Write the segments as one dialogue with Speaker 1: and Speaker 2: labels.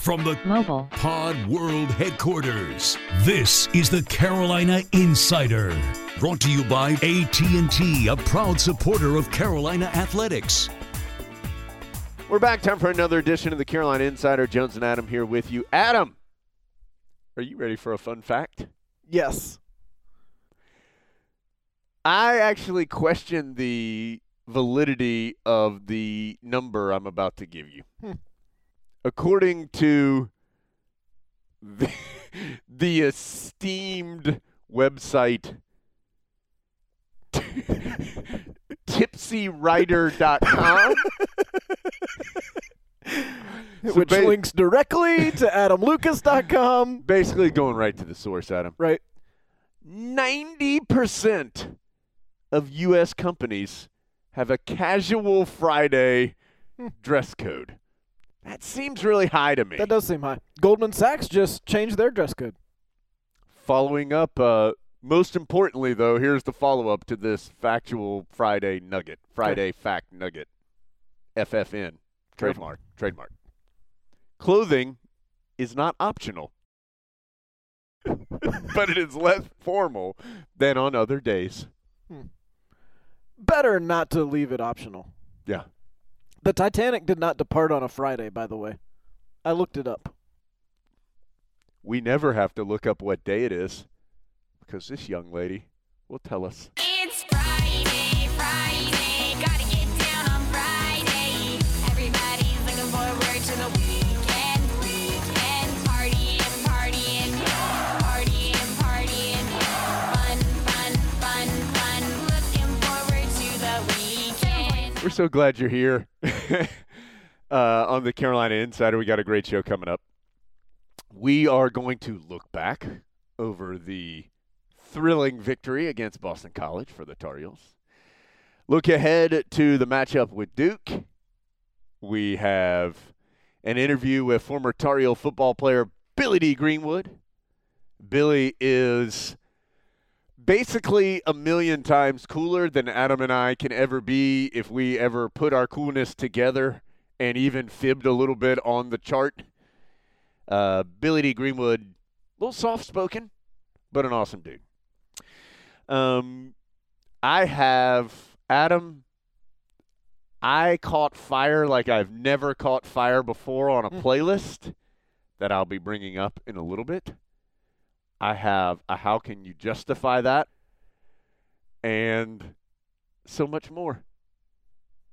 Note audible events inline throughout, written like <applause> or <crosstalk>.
Speaker 1: From the
Speaker 2: Mobile
Speaker 1: Pod World headquarters, this is the Carolina Insider. Brought to you by AT&T, a proud supporter of Carolina Athletics.
Speaker 3: We're back. Time for another edition of the Carolina Insider. Jones and Adam here with you. Adam, are you ready for a fun fact?
Speaker 4: Yes.
Speaker 3: I actually question the validity of the number I'm about to give you.
Speaker 4: Hmm.
Speaker 3: According to the, <laughs> the esteemed website tipsywriter.com <laughs> So
Speaker 4: Which
Speaker 3: ba-
Speaker 4: links directly to adamlucas.com. <laughs>
Speaker 3: basically going right to the source, Adam.
Speaker 4: Right.
Speaker 3: 90% of U.S. companies have a casual Friday dress code. That seems really high to me.
Speaker 4: That does seem high. Goldman Sachs just changed their dress code.
Speaker 3: Following up, uh, most importantly, though, here's the follow up to this factual Friday nugget. Friday fact nugget. FFN. Trademark. Trademark. Clothing is not optional, <laughs> but it is less formal than on other days.
Speaker 4: Better not to leave it optional.
Speaker 3: Yeah.
Speaker 4: The Titanic did not depart on a Friday, by the way. I looked it up.
Speaker 3: We never have to look up what day it is because this young lady will tell us. We're so glad you're here <laughs> uh, on the Carolina Insider. We got a great show coming up. We are going to look back over the thrilling victory against Boston College for the Tar Heels. Look ahead to the matchup with Duke. We have an interview with former Tar Heel football player Billy Dee Greenwood. Billy is basically a million times cooler than Adam and I can ever be if we ever put our coolness together and even fibbed a little bit on the chart. Uh, Billy Dee Greenwood, a little soft spoken, but an awesome dude. Um, I have Adam. I caught fire like I've never caught fire before on a playlist that I'll be bringing up in a little bit. I have a how can you justify that and so much more.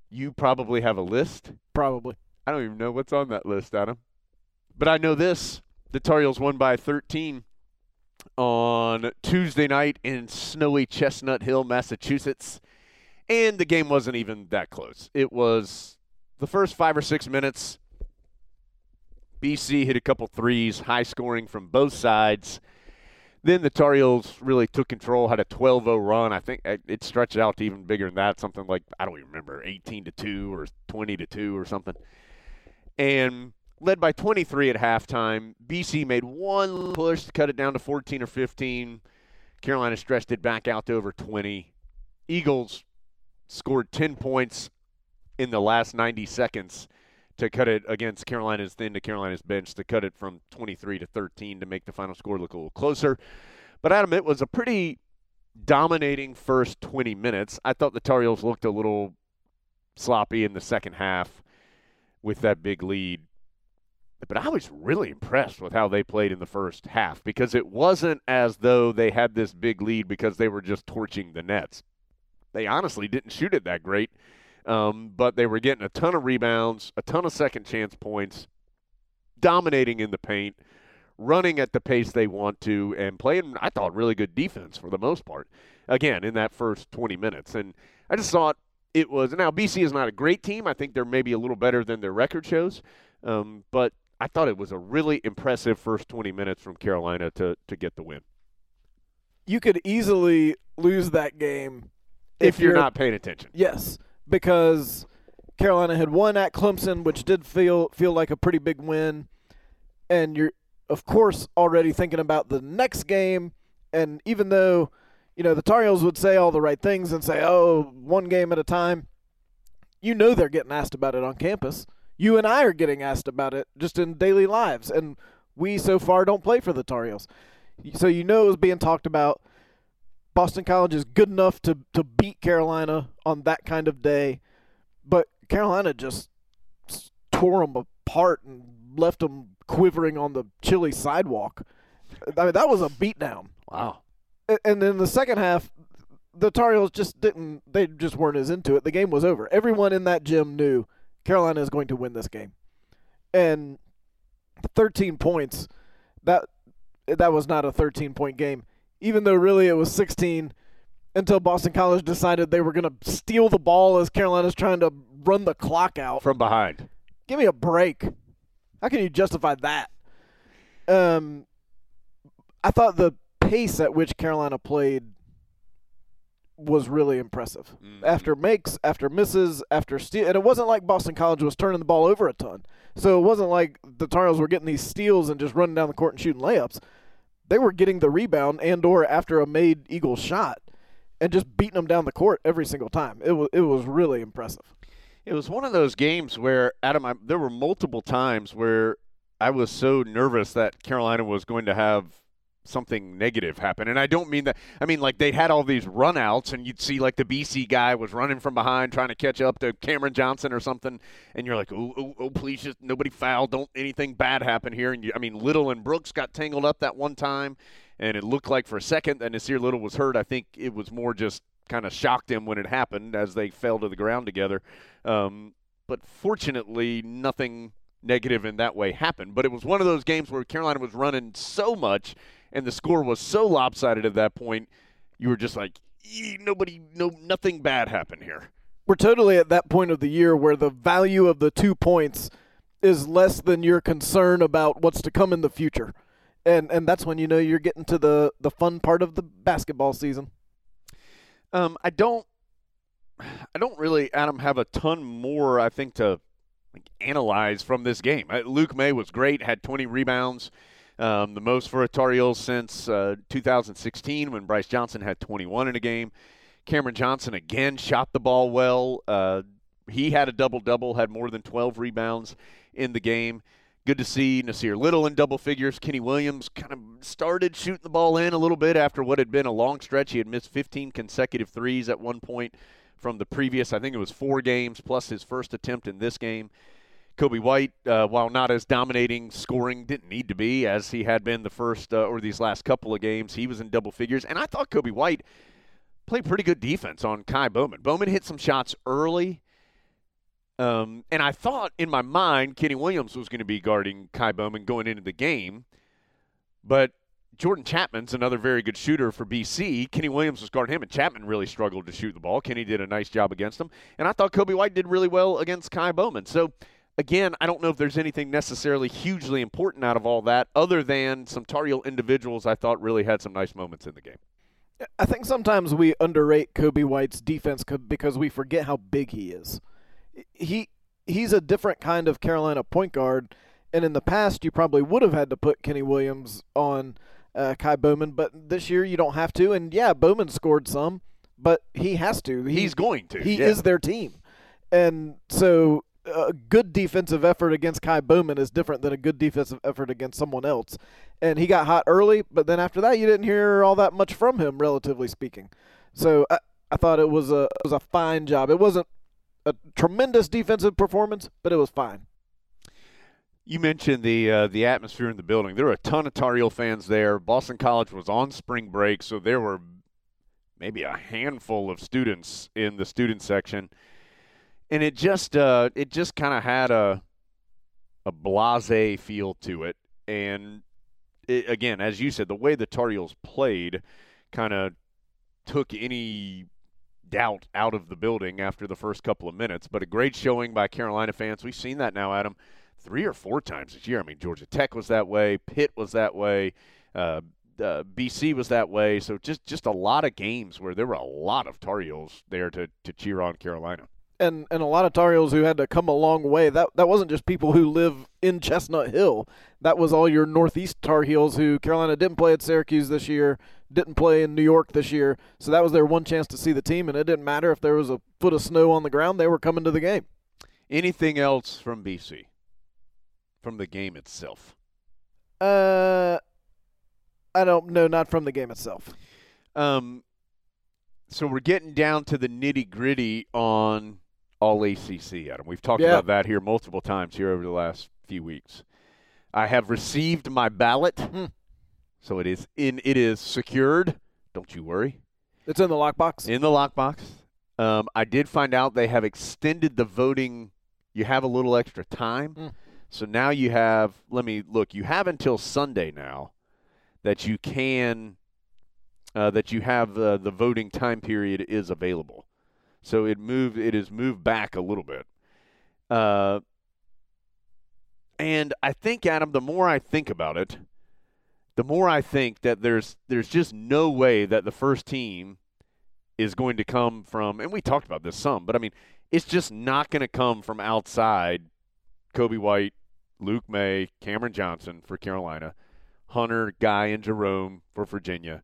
Speaker 3: You probably have a list.
Speaker 4: Probably.
Speaker 3: I don't even know what's on that list, Adam. But I know this. The Tar Heels won by 13 on Tuesday night in snowy Chestnut Hill, Massachusetts. And the game wasn't even that close. It was the first five or six minutes. BC hit a couple threes, high scoring from both sides. Then the Tar Heels really took control, had a 12 0 run. I think it stretched out to even bigger than that, something like, I don't even remember, 18 to 2 or 20 to 2 or something. And led by 23 at halftime. BC made one push to cut it down to 14 or 15. Carolina stretched it back out to over 20. Eagles scored 10 points in the last 90 seconds to cut it against Carolina's then to Carolina's bench to cut it from 23 to 13 to make the final score look a little closer. But Adam, it was a pretty dominating first 20 minutes. I thought the Tar Heels looked a little sloppy in the second half with that big lead. But I was really impressed with how they played in the first half because it wasn't as though they had this big lead because they were just torching the nets. They honestly didn't shoot it that great, um, but they were getting a ton of rebounds, a ton of second chance points, dominating in the paint, running at the pace they want to, and playing, I thought, really good defense for the most part. Again, in that first 20 minutes. And I just thought it was now BC is not a great team. I think they're maybe a little better than their record shows, um, but I thought it was a really impressive first 20 minutes from Carolina to to get the win.
Speaker 4: You could easily lose that game
Speaker 3: If, you're, not paying attention,
Speaker 4: Yes, because Carolina had won at Clemson, which did feel feel like a pretty big win, and you're of course already thinking about the next game. And even though you know the Tar Heels would say all the right things and say, "Oh, one game at a time," you know they're getting asked about it on campus. You and I are getting asked about it just in daily lives, and we so far don't play for the Tar Heels. So you know it was being talked about. Boston College is good enough to to beat Carolina on that kind of day, but Carolina just tore them apart and left them quivering on the chilly sidewalk. I mean, that was a beatdown.
Speaker 3: wow.
Speaker 4: And then the second half, the Tar Heels just didn't. They just weren't as into it. The game was over. Everyone in that gym knew Carolina is going to win this game, and 13 points. That that was not a 13 point game, even though really it was 16 until Boston College decided they were going to steal the ball as Carolina's trying to run the clock out.
Speaker 3: From behind,
Speaker 4: Give me a break. How can you justify that? Um, I thought the pace at which Carolina played was really impressive. After makes, after misses, after steal, and it wasn't like Boston College was turning the ball over a ton. So it wasn't like the Tar Heels were getting these steals and just running down the court and shooting layups. They were getting the rebound and or after a made Eagles shot and just beating them down the court every single time. It was it was really impressive.
Speaker 3: It was one of those games where Adam, I, there were multiple times where I was so nervous that Carolina was going to have something negative happen, and I don't mean that. I mean like they had all these runouts, and you'd see like the BC guy was running from behind trying to catch up to Cameron Johnson or something, and you're like, oh, oh, oh please, just nobody foul, don't anything bad happen here. And you, I mean, Little and Brooks got tangled up that one time, and it looked like for a second that Nassir Little was hurt. I think it was more just kind of shocked him when it happened as they fell to the ground together. Um, but fortunately, nothing negative in that way happened. But it was one of those games where Carolina was running so much, and the score was so lopsided at that point. You were just like, "Eh, nobody, no, nothing bad happened here.
Speaker 4: we're totally at that point of the year where the value of the two points is less than your concern about what's to come in the future. And and that's when you know you're getting to the, the fun part of the basketball season.
Speaker 3: Um, I don't, I don't really, Adam, have a ton more. I think to like, analyze from this game. Luke Maye was great, had 20 rebounds, um, the most for a Tar Heels since uh, 2016 when Brice Johnson had 21 in a game. Cameron Johnson again shot the ball well. Uh, he had a double double, had more than 12 rebounds in the game. Good to see Nassir Little in double figures. Kenny Williams kind of started shooting the ball in a little bit after what had been a long stretch. He had missed 15 consecutive threes at one point from the previous, I think it was four games, plus his first attempt in this game. Coby White, uh, while not as dominating scoring, didn't need to be as he had been the first uh, or these last couple of games. He was in double figures, and I thought Coby White played pretty good defense on Ky Bowman. Bowman hit some shots early, um, and I thought in my mind Kenny Williams was going to be guarding Ky Bowman going into the game, but Jordan Chapman's another very good shooter for BC. Kenny Williams was guarding him, and Chapman really struggled to shoot the ball. Kenny did a nice job against him, and I thought Coby White did really well against Ky Bowman. So, again, I don't know if there's anything necessarily hugely important out of all that, other than some Tar Heel individuals I thought really had some nice moments in the game.
Speaker 4: I think sometimes we underrate Coby White's defense because we forget how big he is. He he's a different kind of Carolina point guard, and in the past you probably would have had to put Kenny Williams on uh, Ky Bowman, but this year you don't have to. And yeah, Bowman scored some, but he has to. He,
Speaker 3: He's going to.
Speaker 4: He
Speaker 3: yeah.
Speaker 4: is their team, and so a good defensive effort against Ky Bowman is different than a good defensive effort against someone else. And he got hot early, but then after that, you didn't hear all that much from him, relatively speaking. So I, I thought it was a it was a fine job. It wasn't a tremendous defensive performance, but it was fine.
Speaker 3: You mentioned the uh, the atmosphere in the building. There were a ton of Tar Heel fans there. Boston College was on spring break, so there were maybe a handful of students in the student section, and it just uh, it just kind of had a a blase feel to it. And it, again, as you said, the way the Tar Heels played kind of took any doubt out of the building after the first couple of minutes. But a great showing by Carolina fans. We've seen that now, Adam, three or four times this year. I mean, Georgia Tech was that way, Pitt was that way, uh, uh, BC was that way. So just just a lot of games where there were a lot of Tar Heels there to to cheer on Carolina.
Speaker 4: And and a lot of Tar Heels who had to come a long way. That that wasn't just people who live in Chestnut Hill. That was all your Northeast Tar Heels who Carolina didn't play at Syracuse this year, didn't play in New York this year. So that was their one chance to see the team, and it didn't matter if there was a foot of snow on the ground. They were coming to the game.
Speaker 3: Anything else from BC? From the game itself?
Speaker 4: Uh, I don't know, not from the game itself.
Speaker 3: Um, so we're getting down to the nitty gritty on all ACC, Adam. We've talked
Speaker 4: Yeah.
Speaker 3: about that here multiple times here over the last few weeks. I have received my ballot,
Speaker 4: Hmm.
Speaker 3: so it is in. It is secured. Don't you worry.
Speaker 4: It's in the lockbox.
Speaker 3: In the lockbox. Um, I did find out they have extended the voting. You have a little extra time.
Speaker 4: Mm.
Speaker 3: So now you have, let me look, you have until Sunday now that you can, uh, that you have uh, the voting time period is available. So it moved, it has moved back a little bit. Uh, and I think, Adam, the more I think about it, the more I think that there's there's just no way that the first team is going to come from, and we talked about this some, but I mean, it's just not going to come from outside Coby White, Luke Maye, Cameron Johnson for Carolina, Hunter, Guy, and Jerome for Virginia,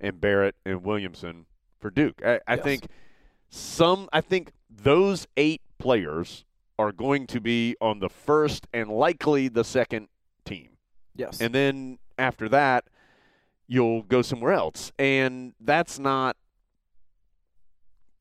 Speaker 3: and Barrett and Williamson for Duke. I, I
Speaker 4: Yes.
Speaker 3: think some, I think those eight players are going to be on the first and likely the second team
Speaker 4: yes.
Speaker 3: and then after that you'll go somewhere else and that's not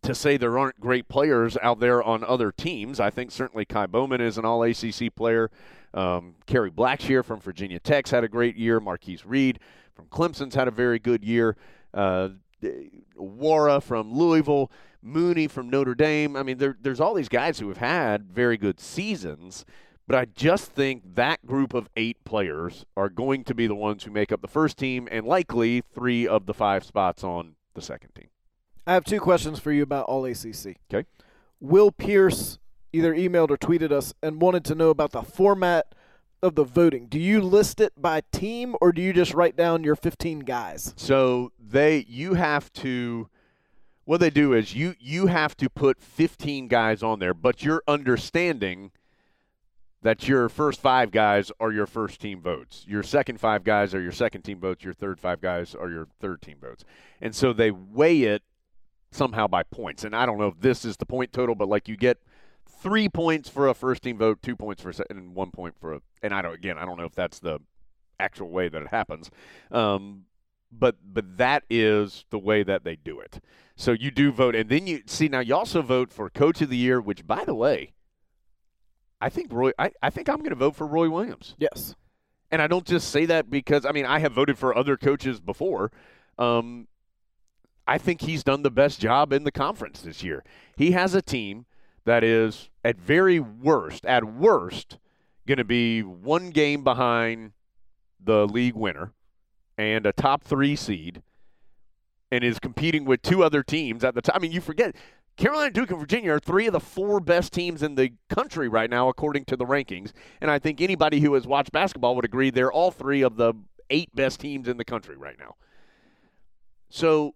Speaker 3: to say there aren't great players out there on other teams i think certainly ky bowman is an all acc player um, Kerry Blackshear from Virginia Tech's had a great year. Marcquise Reed from Clemson's had a very good year. Uh, Nwora from Louisville, Mooney from Notre Dame. I mean, there, there's all these guys who have had very good seasons, but I just think that group of eight players are going to be the ones who make up the first team and likely three of the five spots on the second team.
Speaker 4: I have two questions for you about All ACC.
Speaker 3: Okay.
Speaker 4: Will Pierce either emailed or tweeted us and wanted to know about the format of the voting. Do you list it by team or do you just write down your 15 guys?
Speaker 3: So they you have to what they do is you you have to put 15 guys on there, but you're understanding that your first 5 guys are your first team votes. Your second 5 guys are your second team votes, your third 5 guys are your third team votes. And so they weigh it somehow by points. And I don't know if this is the point total, but like you get 3 points for a first team vote, 2 points for a second and 1 point for a and I don't again, I don't know if that's the actual way that it happens. Um, but but that is the way that they do it. So you do vote, and then you see now you also vote for coach of the year, which by the way, I think Roy. I, I think I'm going to vote for Roy Williams,
Speaker 4: Yes.
Speaker 3: and I don't just say that because I mean I have voted for other coaches before. Um, I think he's done the best job in the conference this year. He has a team that is at very worst, at worst, going to be one game behind the league winner and a top three seed and is competing with two other teams at the time. I mean, you forget Carolina, Duke, and Virginia are three of the four best teams in the country right now, according to the rankings. And I think anybody who has watched basketball would agree they're all three of the eight best teams in the country right now. So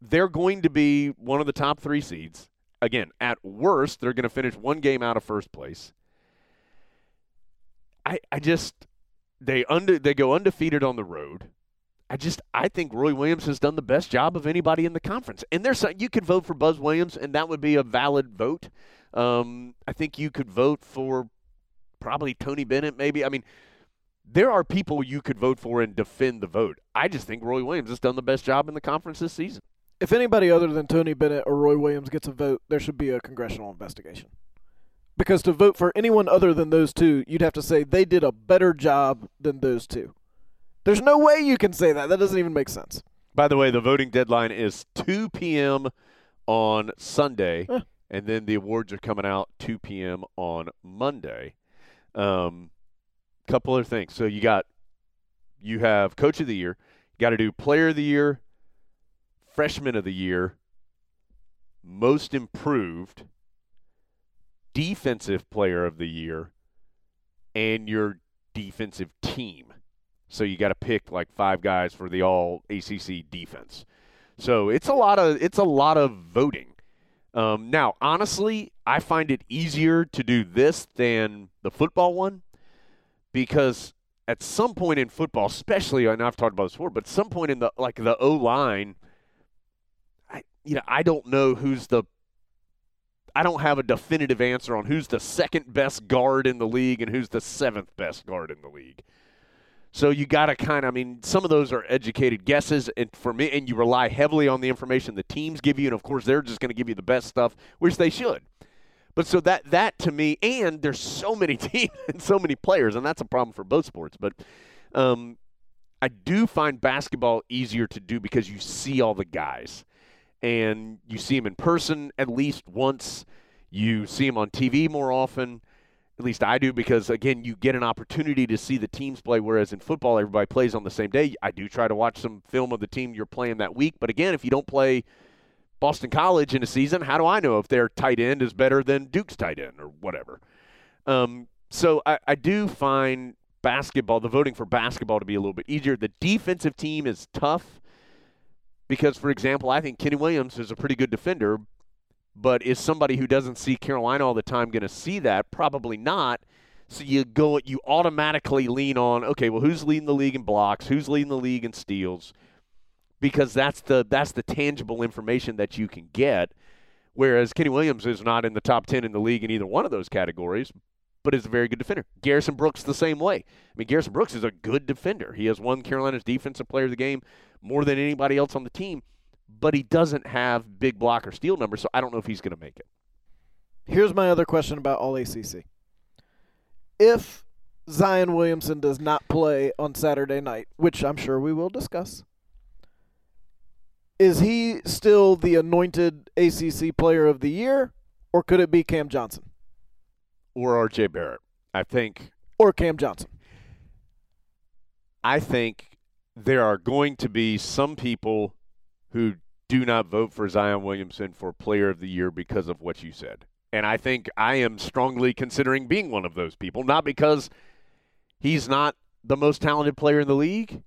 Speaker 3: they're going to be one of the top three seeds. Again, at worst, they're going to finish one game out of first place. I, I just they under they go undefeated on the road. I just I think Roy Williams has done the best job of anybody in the conference. And there's you could vote for Buzz Williams, and that would be a valid vote. Um, I think you could vote for probably Tony Bennett, maybe. I mean, there are people you could vote for and defend the vote. I just think Roy Williams has done the best job in the conference this season.
Speaker 4: If anybody other than Tony Bennett or Roy Williams gets a vote, there should be a congressional investigation. Because to vote for anyone other than those two, you'd have to say they did a better job than those two. There's no way you can say that. That doesn't even make sense.
Speaker 3: By the way, the voting deadline is 2 p.m. on Sunday,
Speaker 4: Huh.
Speaker 3: and then the awards are coming out 2 p.m. on Monday. Um, couple other things. So you got you have coach of the year. You got to do player of the year, freshman of the year, most improved, defensive player of the year, and your defensive team. So you got to pick like five guys for the all ACC defense. So it's a lot of it's a lot of voting. Um, now, honestly, I find it easier to do this than the football one because at some point in football, especially, and I've talked about this before, but some point in the like the O line, you know I don't know who's the I don't have a definitive answer on who's the second best guard in the league and who's the seventh best guard in the league. So you got to kind of, I mean, some of those are educated guesses, and for me, and you rely heavily on the information the teams give you, and of course they're just going to give you the best stuff, which they should. But so that that to me, and there's so many <laughs> teams and so many players, and that's a problem for both sports. But um, I do find basketball easier to do because you see all the guys, and you see them in person at least once. You see them on TV more often. At least I do because again, you get an opportunity to see the teams play. Whereas in football, everybody plays on the same day. I do try to watch some film of the team you're playing that week. But again, if you don't play Boston College in a season, how do I know if their tight end is better than Duke's tight end or whatever? Um, so I, I do find basketball, the voting for basketball, to be a little bit easier. The defensive team is tough because, for example, I think Kenny Williams is a pretty good defender, but is somebody who doesn't see Carolina all the time going to see that? Probably not. So you go, you automatically lean on, okay, well, who's leading the league in blocks? Who's leading the league in steals? Because that's the that's the tangible information that you can get. Whereas Kenny Williams is not in the top ten in the league in either one of those categories, but is a very good defender. Garrison Brooks the same way. I mean, Garrison Brooks is a good defender. He has won Carolina's Defensive Player of the Game more than anybody else on the team, but he doesn't have big block or steal numbers, so I don't know if he's going to make it.
Speaker 4: Here's my other question about All ACC. If Zion Williamson does not play on Saturday night, which I'm sure we will discuss, is he still the anointed ACC player of the year, or could it be Cam Johnson?
Speaker 3: Or R.J. Barrett. I think
Speaker 4: Or Cam Johnson?
Speaker 3: I think there are going to be some people who do not vote for Zion Williamson for Player of the Year because of what you said. And I think I am strongly considering being one of those people, not because he's not the most talented player in the league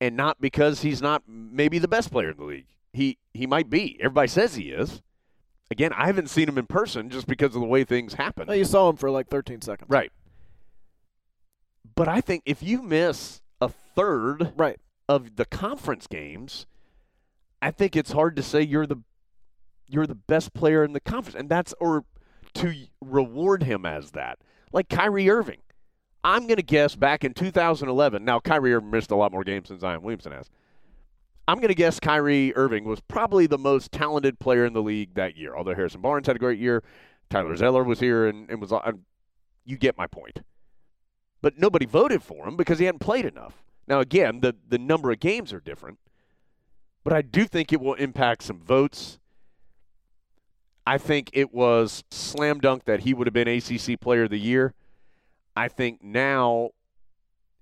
Speaker 3: and not because he's not maybe the best player in the league. He he might be. Everybody says he is. Again, I haven't seen him in person just because of the way things happen.
Speaker 4: Oh, you saw him for like 13 seconds.
Speaker 3: Right. But I think if you miss a third
Speaker 4: Right.
Speaker 3: of the conference games, I think it's hard to say you're the you're the best player in the conference, and that's or to reward him as that, like Kyrie Irving. I'm going to guess back in 2011. Now Kyrie Irving missed a lot more games than Zion Williamson has. I'm going to guess Kyrie Irving was probably the most talented player in the league that year. Although Harrison Barnes had a great year, Tyler Zeller was here and, and was. Uh, you get my point. But nobody voted for him because he hadn't played enough. Now again, the the number of games are different, but I do think it will impact some votes. I think it was slam dunk that he would have been ACC Player of the Year. I think now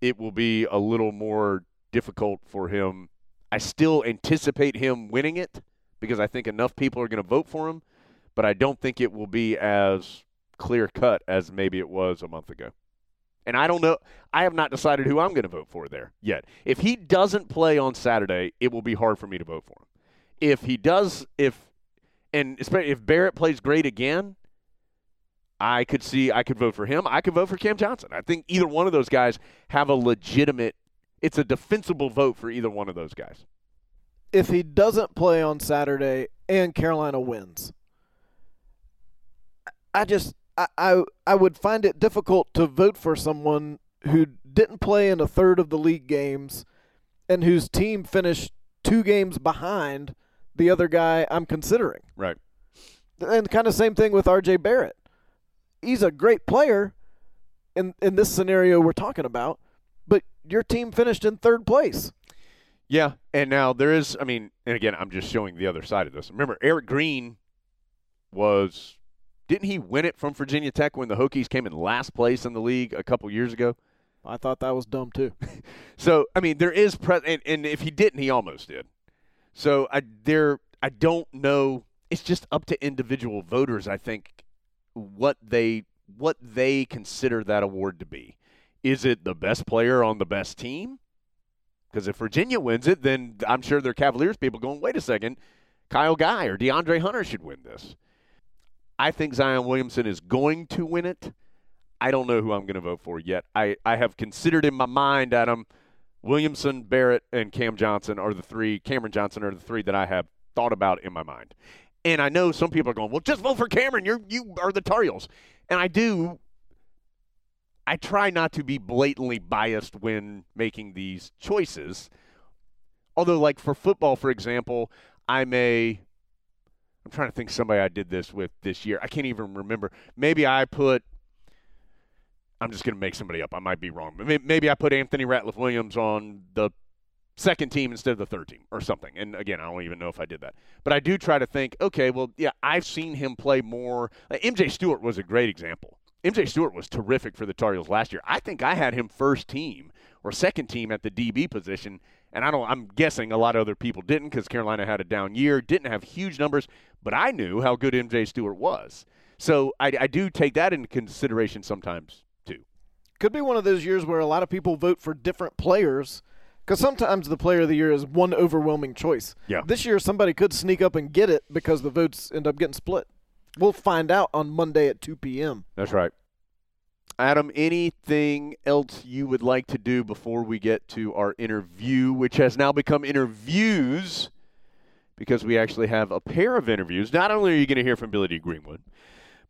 Speaker 3: it will be a little more difficult for him. I still anticipate him winning it because I think enough people are going to vote for him, but I don't think it will be as clear cut as maybe it was a month ago. And I don't know. I have not decided who I'm going to vote for there yet. If he doesn't play on Saturday, it will be hard for me to vote for him. If he does, if and especially if Barrett plays great again, I could see I could vote for him. I could vote for Cam Johnson. I think either one of those guys have a legitimate. It's a defensible vote for either one of those guys.
Speaker 4: If he doesn't play on Saturday and Carolina wins, I just I, I I would find it difficult to vote for someone who didn't play in a third of the league games and whose team finished two games behind the other guy I'm considering.
Speaker 3: Right.
Speaker 4: And kind of same thing with RJ Barrett. He's a great player in in this scenario we're talking about, but your team finished in third place.
Speaker 3: Yeah, and now there is. I mean, and again, I'm just showing the other side of this. Remember, Erick Green was. Didn't he win it from Virginia Tech when the Hokies came in last place in the league a couple years ago?
Speaker 4: I thought that was dumb too. <laughs>
Speaker 3: So I mean, there is pre- and, and if he didn't, he almost did. So I there I don't know. It's just up to individual voters. I think what they what they consider that award to be. Is it the best player on the best team? Because if Virginia wins it, then I'm sure there are Cavaliers people going, wait a second, Kyle Guy or DeAndre Hunter should win this. I think Zion Williamson is going to win it. I don't know who I'm going to vote for yet. I, I have considered in my mind, Adam, Williamson, Barrett, and Cam Johnson are the three, Cameron Johnson are the three that I have thought about in my mind. And I know some people are going, well, just vote for Cameron. You're, you are the Tar Heels. And I do. I try not to be blatantly biased when making these choices. Although, like for football, for example, I may. I'm trying to think somebody I did this with this year. I can't even remember. Maybe I put. I'm just going to make somebody up. I might be wrong. Maybe I put Anthony Ratliff Williams on the second team instead of the third team or something. And again, I don't even know if I did that. But I do try to think, okay, well, yeah, I've seen him play more. Uh, like MJ Stewart was a great example. MJ Stewart was terrific for the Tar Heels last year. I think I had him first team or second team at the DB position, and I don't. I'm guessing a lot of other people didn't because Carolina had a down year, didn't have huge numbers, but I knew how good MJ Stewart was. So I, I do take that into consideration sometimes too.
Speaker 4: Could be one of those years where a lot of people vote for different players because sometimes the player of the year is one overwhelming choice.
Speaker 3: Yeah.
Speaker 4: This year, somebody could sneak up and get it because the votes end up getting split. We'll find out on Monday at 2 p.m.
Speaker 3: That's right. Adam, anything else you would like to do before we get to our interview, which has now become interviews because we actually have a pair of interviews. Not only are you going to hear from Billy Dee Greenwood,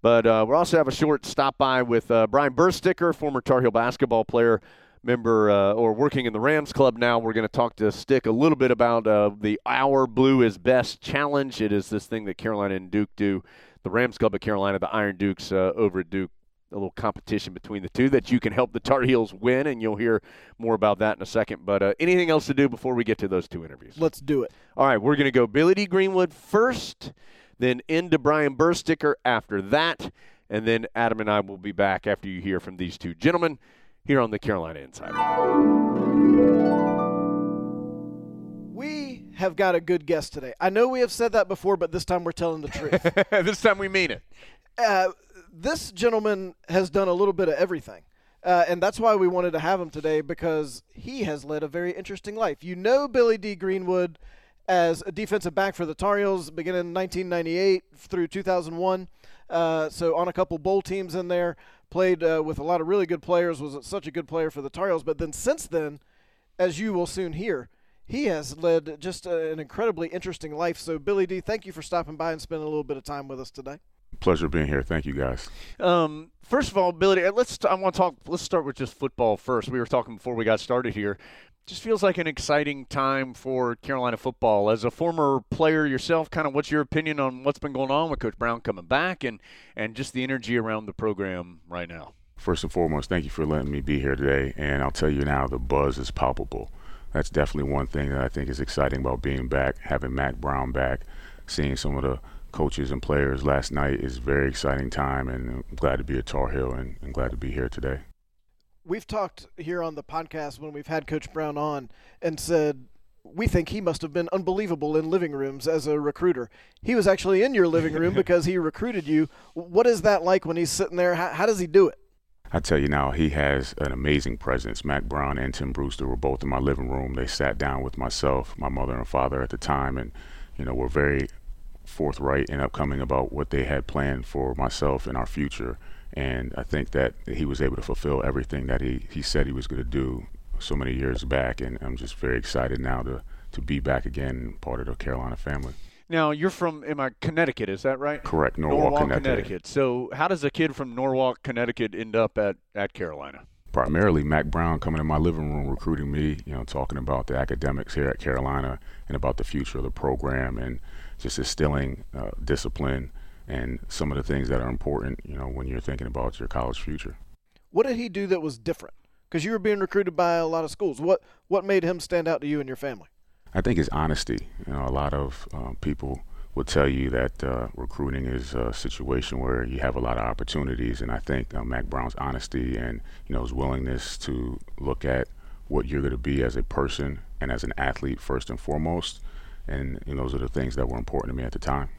Speaker 3: but uh, we'll also have a short stop by with uh, Brian Bersticker, former Tar Heel basketball player, member uh, or working in the Rams club now. We're going to talk to Stick a little bit about uh, the Our Blue is Best challenge. It is this thing that Carolina and Duke do. The Rams club at Carolina, the Iron Dukes uh, over at Duke. A little competition between the two that you can help the Tar Heels win, and you'll hear more about that in a second. But uh, anything else to do before we get to those two interviews?
Speaker 4: Let's do it.
Speaker 3: All right, we're going to go Billy Dee Greenwood first, then into Brian Bersticker after that, and then Adam and I will be back after you hear from these two gentlemen here on the Carolina Insider.
Speaker 4: We have got a good guest today. I know we have said that before, but this time we're telling the truth. <laughs>
Speaker 3: this time we mean it.
Speaker 4: uh, this gentleman has done a little bit of everything. Uh, and that's why we wanted to have him today because he has led a very interesting life. You know Billy Dee Greenwood as a defensive back for the Tar Heels beginning in 1998 through 2001. Uh, so on a couple bowl teams in there, played uh, with a lot of really good players, was such a good player for the Tar Heels. But then since then, as you will soon hear, he has led just a, an incredibly interesting life. So Billy Dee, thank you for stopping by and spending a little bit of time with us today.
Speaker 2: Pleasure being here. Thank you, guys.
Speaker 3: Um, first of all, Billy, uh, let's. I want to talk. Let's start with just football first. We were talking before we got started here. Just feels like an exciting time for Carolina football. As a former player yourself, kind of what's your opinion on what's been going on with Coach Brown coming back and and just the energy around the program right now?
Speaker 2: First and foremost, thank you for letting me be here today. And I'll tell you now, the buzz is palpable. That's definitely one thing that I think is exciting about being back, having Mack Brown back, seeing some of the coaches and players last night is a very exciting time. And I'm glad to be a Tar Heel and, and glad to be here today.
Speaker 4: We've talked here on the podcast when we've had Coach Brown on and said we think he must have been unbelievable in living rooms as a recruiter. He was actually in your living room <laughs> because he recruited you. What is that like when he's sitting there? How, how does he do it?
Speaker 2: I tell you now, he has an amazing presence. Mack Brown and Tim Brewster were both in my living room. They sat down with myself, my mother and father at the time, and you know were very forthright and upcoming about what they had planned for myself and our future. And I think that he was able to fulfill everything that he, he said he was going to do so many years back. And I'm just very excited now to, to be back again, part of the Carolina family.
Speaker 3: Now you're from, am I Connecticut? Is that right?
Speaker 2: Correct, Norwalk,
Speaker 3: Connecticut.
Speaker 2: Connecticut.
Speaker 3: So how does a kid from Norwalk, Connecticut, end up at at Carolina?
Speaker 2: primarily Mack Brown coming in my living room recruiting me, you know, talking about the academics here at Carolina and about the future of the program and just instilling uh, discipline and some of the things that are important, you know, when you're thinking about your college future.
Speaker 4: What did he do that was different? Because you were being recruited by a lot of schools. What what made him stand out to you and your family?
Speaker 2: I think his honesty. You know, a lot of um, people will tell you that uh, recruiting is a situation where you have a lot of opportunities, and I think uh, Mack Brown's honesty and you know his willingness to look at what you're going to be as a person and as an athlete first and foremost, and know, those are the things that were important to me at the time.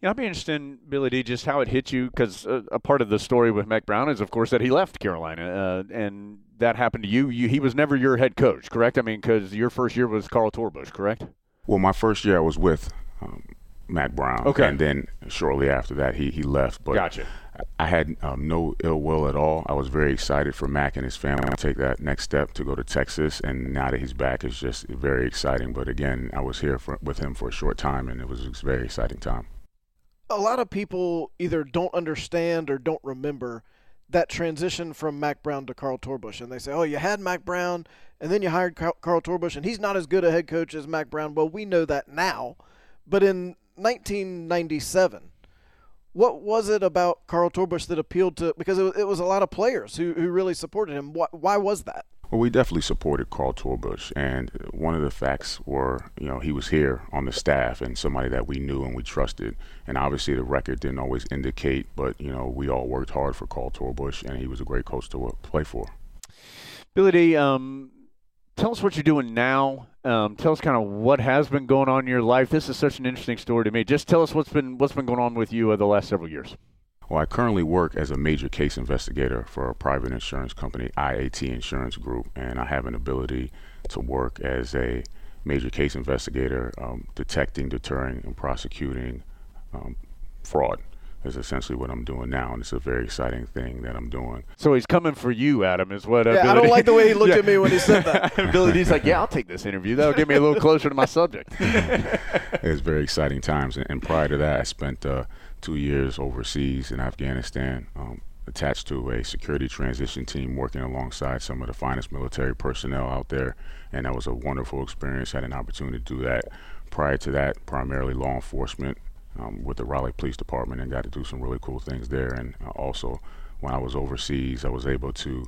Speaker 3: Yeah, I'd be interested in Billy Dee. Just how it hit you, because a, a, part of the story with Mack Brown is, of course, that he left Carolina, uh, and that happened to you. you. He was never your head coach, correct? I mean, because your first year was Carl Torbush, correct?
Speaker 2: Well, my first year I was with um, Mack Brown.
Speaker 3: Okay.
Speaker 2: And then shortly after that, he, he left. But
Speaker 3: gotcha.
Speaker 2: I had um, no ill will at all. I was very excited for Mack and his family to take that next step to go to Texas. And now that he's back, it's just very exciting. But again, I was here for, with him for a short time, and it was a very exciting time.
Speaker 4: A lot of people either don't understand or don't remember that transition from Mack Brown to Carl Torbush. And they say, oh, you had Mack Brown, and then you hired Carl Torbush, and he's not as good a head coach as Mack Brown. Well, we know that now. But in 1997, what was it about Carl Torbush that appealed to? Because it was, it was a lot of players who, who really supported him. Why, why was that?
Speaker 2: Well, we definitely supported Carl Torbush, and one of the facts were, you know, he was here on the staff and somebody that we knew and we trusted. And obviously, the record didn't always indicate, but you know, we all worked hard for Carl Torbush, and he was a great coach to play for.
Speaker 3: Billy Dee, um, tell us what you're doing now. Um, tell us kind of what has been going on in your life. This is such an interesting story to me. Just tell us what's been what's been going on with you uh, the last several years.
Speaker 2: Well, I currently work as a major case investigator for a private insurance company, IAT Insurance Group, and I have an ability to work as a major case investigator, um, detecting, deterring, and prosecuting um, fraud is essentially what I'm doing now, and it's a very exciting thing that I'm doing.
Speaker 3: So he's coming for you, Adam, is what. Uh,
Speaker 4: yeah,
Speaker 3: Billy
Speaker 4: I don't like the way he looked
Speaker 3: Yeah.
Speaker 4: at me when he said that. <laughs>
Speaker 3: Billy Dee's like, yeah, I'll take this interview. That'll get me a little closer to my subject. <laughs>
Speaker 2: It's very exciting times, and, and prior to that, I spent uh, two years overseas in Afghanistan, um, attached to a security transition team, working alongside some of the finest military personnel out there, and that was a wonderful experience. Had an opportunity to do that. Prior to that, primarily law enforcement um, with the Raleigh Police Department, and got to do some really cool things there. And uh, also, when I was overseas, I was able to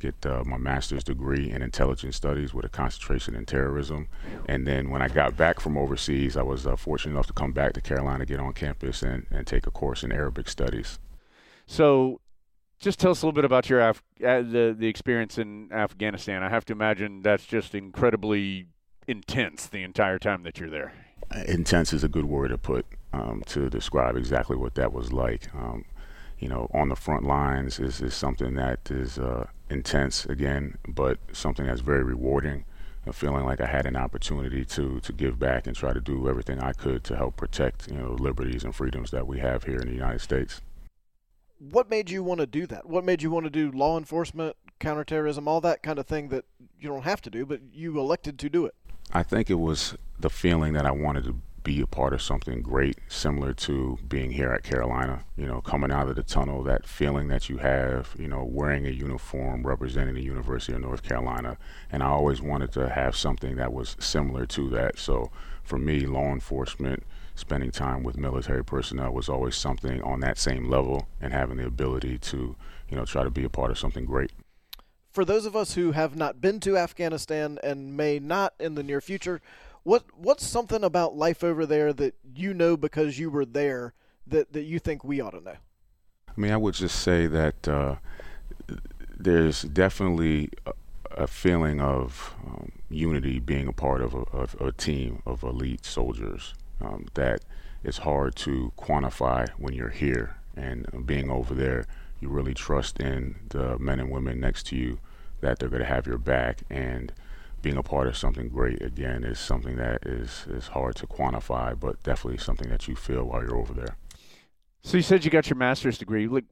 Speaker 2: get uh, my master's degree in intelligence studies with a concentration in terrorism. And then when I got back from overseas, I was uh, fortunate enough to come back to Carolina, get on campus, and, and take a course in Arabic studies.
Speaker 3: So, just tell us a little bit about your Af- uh, the the experience in Afghanistan. I have to imagine that's just incredibly intense the entire time that you're there.
Speaker 2: intense is a good word to put um, to describe exactly what that was like. Um, you know, on the front lines is, is something that is uh, intense again, but something that's very rewarding. uh, Feeling like I had an opportunity to to give back and try to do everything I could to help protect you know liberties and freedoms that we have here in the United States.
Speaker 4: What made you want to do that? What made you want to do law enforcement, counterterrorism, all that kind of thing that you don't have to do, but you elected to do it?
Speaker 2: I think it was the feeling that I wanted to be a part of something great, similar to being here at Carolina. You know, coming out of the tunnel, that feeling that you have, you know, wearing a uniform representing the University of North Carolina. And I always wanted to have something that was similar to that. So for me, law enforcement, spending time with military personnel was always something on that same level and having the ability to, you know, try to be a part of something great.
Speaker 4: For those of us who have not been to Afghanistan and may not in the near future, what what's something about life over there that you know because you were there that, that you think we ought to know?
Speaker 2: I mean, I would just say that uh, there's definitely a, a feeling of um, unity being a part of a, of a team of elite soldiers um, that it's hard to quantify when you're here and being over there. You really trust in the men and women next to you that they're going to have your back and being a part of something great again is something that is is hard to quantify, but definitely something that you feel while you're over there.
Speaker 3: So you said you got your master's degree. Like,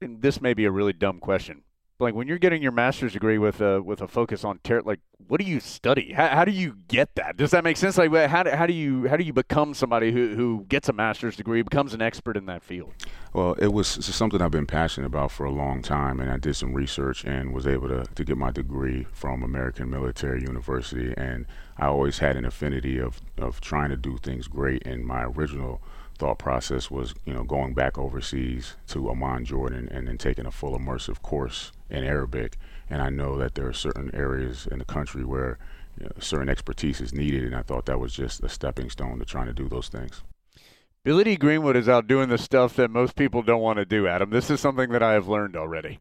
Speaker 3: this may be a really dumb question. Like when you're getting your master's degree with a with a focus on terror, like what do you study? How, how do you get that? Does that make sense? Like how do, how do you how do you become somebody who, who gets a master's degree, becomes an expert in that field?
Speaker 2: Well, it was something I've been passionate about for a long time, and I did some research and was able to, to get my degree from American Military University. And I always had an affinity of, of trying to do things great. And my original thought process was, you know, going back overseas to Amman, Jordan, and then taking a full immersive course in Arabic. And I know that there are certain areas in the country where you know, certain expertise is needed, and I thought that was just a stepping stone to trying to do those things.
Speaker 3: Billy Dee Greenwood is out doing the stuff that most people don't want to do, Adam. This is something that I have learned already.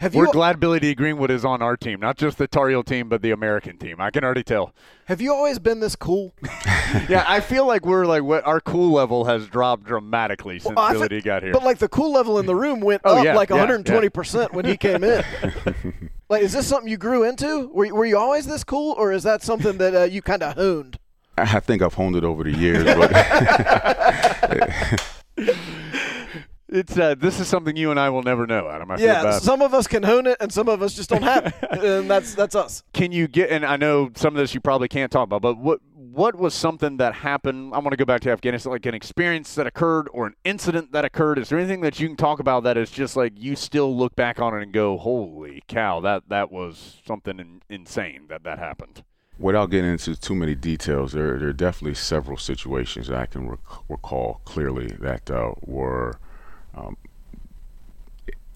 Speaker 4: Have
Speaker 3: We're
Speaker 4: you
Speaker 3: glad Billy Dee Greenwood is on our team, not just the Tar Heel team, but the American team. I can already tell.
Speaker 4: have you always been this cool? <laughs>
Speaker 3: yeah, I feel like we're like what our cool level has dropped dramatically since
Speaker 4: Well,
Speaker 3: Billy
Speaker 4: thi-
Speaker 3: D. got here.
Speaker 4: But like the cool level in the room went
Speaker 3: Oh,
Speaker 4: up
Speaker 3: yeah,
Speaker 4: like
Speaker 3: yeah,
Speaker 4: 120 percent when he came in. <laughs> like, is this something you grew into? Were you, were you always this cool, or is that something that uh, you kind of honed?
Speaker 2: I think I've honed it over the years, but <laughs>
Speaker 3: it's uh, this is something you and I will never know, Adam. I feel
Speaker 4: Yeah,
Speaker 3: bad.
Speaker 4: some of us can hone it, and some of us just don't have it, <laughs> and that's that's us.
Speaker 3: can you get and I know some of this you probably can't talk about, but what what was something that happened? I want to go back to Afghanistan, like an experience that occurred or an incident that occurred. Is there anything that you can talk about that is just like you still look back on it and go, "Holy cow, that that was something in, insane that that happened."
Speaker 2: without getting into too many details, there, there are definitely several situations that I can rec- recall clearly that uh, were um,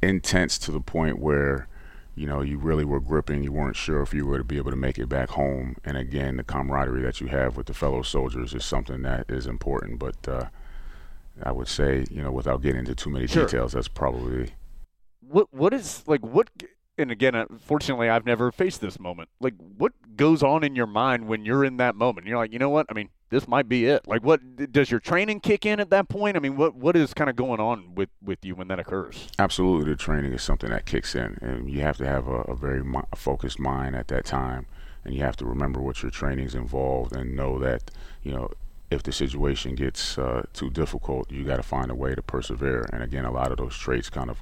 Speaker 2: intense to the point where you know you really were gripping. You weren't sure if you were to be able to make it back home. And again, the camaraderie that you have with the fellow soldiers is something that is important. But uh, I would say, you know, without getting into too many
Speaker 3: Sure.
Speaker 2: details, that's probably
Speaker 3: What what is like what? And again, uh, fortunately, I've never faced this moment. Like, what goes on in your mind when you're in that moment? You're like, you know what? I mean, this might be it. Like, what does your training kick in at that point? I mean, what what is kind of going on with with you when that occurs?
Speaker 2: absolutely the training is something that kicks in and you have to have a, a very mi- focused mind at that time and you have to remember what your training's involved and know that you know if the situation gets uh, too difficult you got to find a way to persevere and again a lot of those traits kind of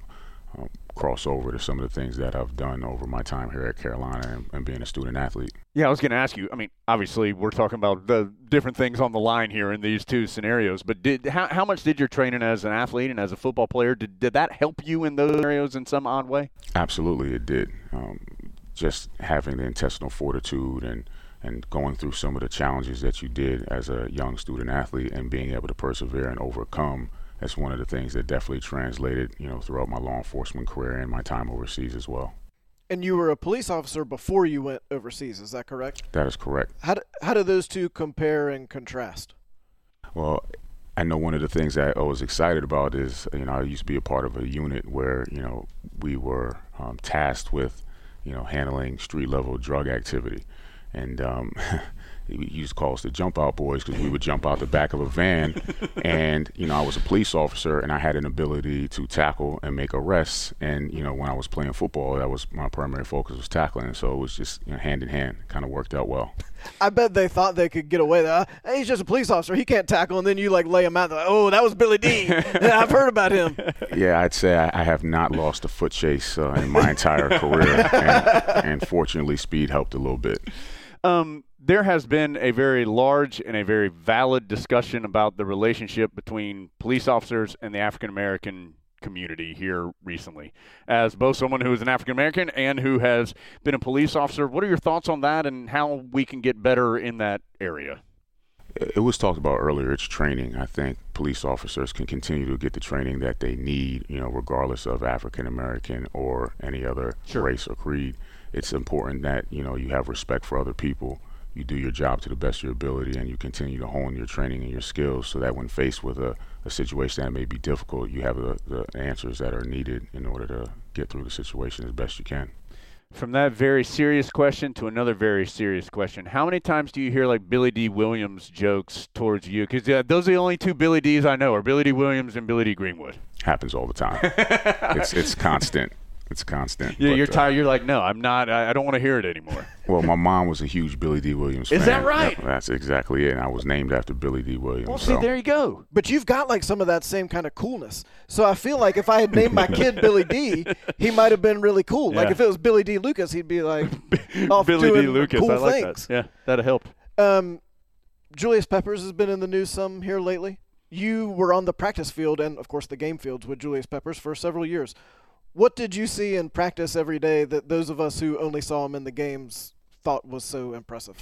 Speaker 2: um, cross over to some of the things that I've done over my time here at Carolina and, and being a student athlete.
Speaker 3: Yeah, I was going to ask you. I mean, obviously, we're talking about the different things on the line here in these two scenarios. But did how, how much did your training as an athlete and as a football player did, did that help you in those scenarios in some odd way?
Speaker 2: Absolutely, it did. Um, just having the intestinal fortitude and and going through some of the challenges that you did as a young student athlete and being able to persevere and overcome. That's one of the things that definitely translated, you know, throughout my law enforcement career and my time overseas as well.
Speaker 4: And you were a police officer before you went overseas. Is that correct?
Speaker 2: That is correct.
Speaker 4: How do, how do those two compare and contrast?
Speaker 2: Well, I know one of the things that I was excited about is, you know, I used to be a part of a unit where, you know, we were um, tasked with, you know, handling street level drug activity. And um, <laughs> we used to call us the jump out boys because we would jump out the back of a van. <laughs> and, you know, I was a police officer and I had an ability to tackle and make arrests. And, you know, when I was playing football, that was my primary focus was tackling. So it was just, you know, hand in hand, kind of worked out well.
Speaker 4: I bet they thought they could get away. There, hey, he's just a police officer. He can't tackle. And then you like lay him out. Like, oh, that was Billy Dee. <laughs> yeah, I've heard about him.
Speaker 2: Yeah, I'd say I, I have not lost a foot chase uh, in my entire career, <laughs> and, and fortunately, speed helped a little bit.
Speaker 3: Um, there has been a very large and a very valid discussion about the relationship between police officers and the African American community here recently. As both someone who is an African American and who has been a police officer, what are your thoughts on that and how we can get better in that area?
Speaker 2: It was talked about earlier. It's training. I think police officers can continue to get the training that they need, you know, regardless of African American or any other
Speaker 3: Sure.
Speaker 2: race or creed. It's important that you know you have respect for other people. You do your job to the best of your ability and you continue to hone your training and your skills so that when faced with a, a situation that may be difficult, you have the, the answers that are needed in order to get through the situation as best you can.
Speaker 3: From that very serious question to another very serious question. How many times do you hear like Billy Dee Williams jokes towards you? Because uh, those are the only two Billy Dee's I know are Billy Dee Williams and Billy Dee Greenwood.
Speaker 2: Happens all the time. <laughs> it's it's constant. It's constant.
Speaker 3: Yeah,
Speaker 2: But,
Speaker 3: you're
Speaker 2: uh,
Speaker 3: tired. You're like, no, I'm not. I, I don't want to hear it anymore. <laughs>
Speaker 2: Well, my mom was a huge Billy Dee Williams
Speaker 3: Is
Speaker 2: fan.
Speaker 3: that right?
Speaker 2: Yeah, that's exactly it. And I was named after Billy Dee Williams.
Speaker 3: well, see,
Speaker 2: so-
Speaker 3: there you go.
Speaker 4: But you've got like some of that same kind of coolness. So I feel like if I had named my <laughs> kid Billy Dee, he might have been really cool. Like if it was Billy Dee Lucas, he'd be like <laughs> off
Speaker 3: Billy
Speaker 4: doing
Speaker 3: D. Lucas.
Speaker 4: cool
Speaker 3: I like
Speaker 4: things.
Speaker 3: that. Yeah, that'd help.
Speaker 4: Um, Julius Peppers has been in the news some here lately. You were on the practice field and, of course, the game fields with Julius Peppers for several years. What did you see in practice every day that those of us who only saw him in the games thought was so impressive?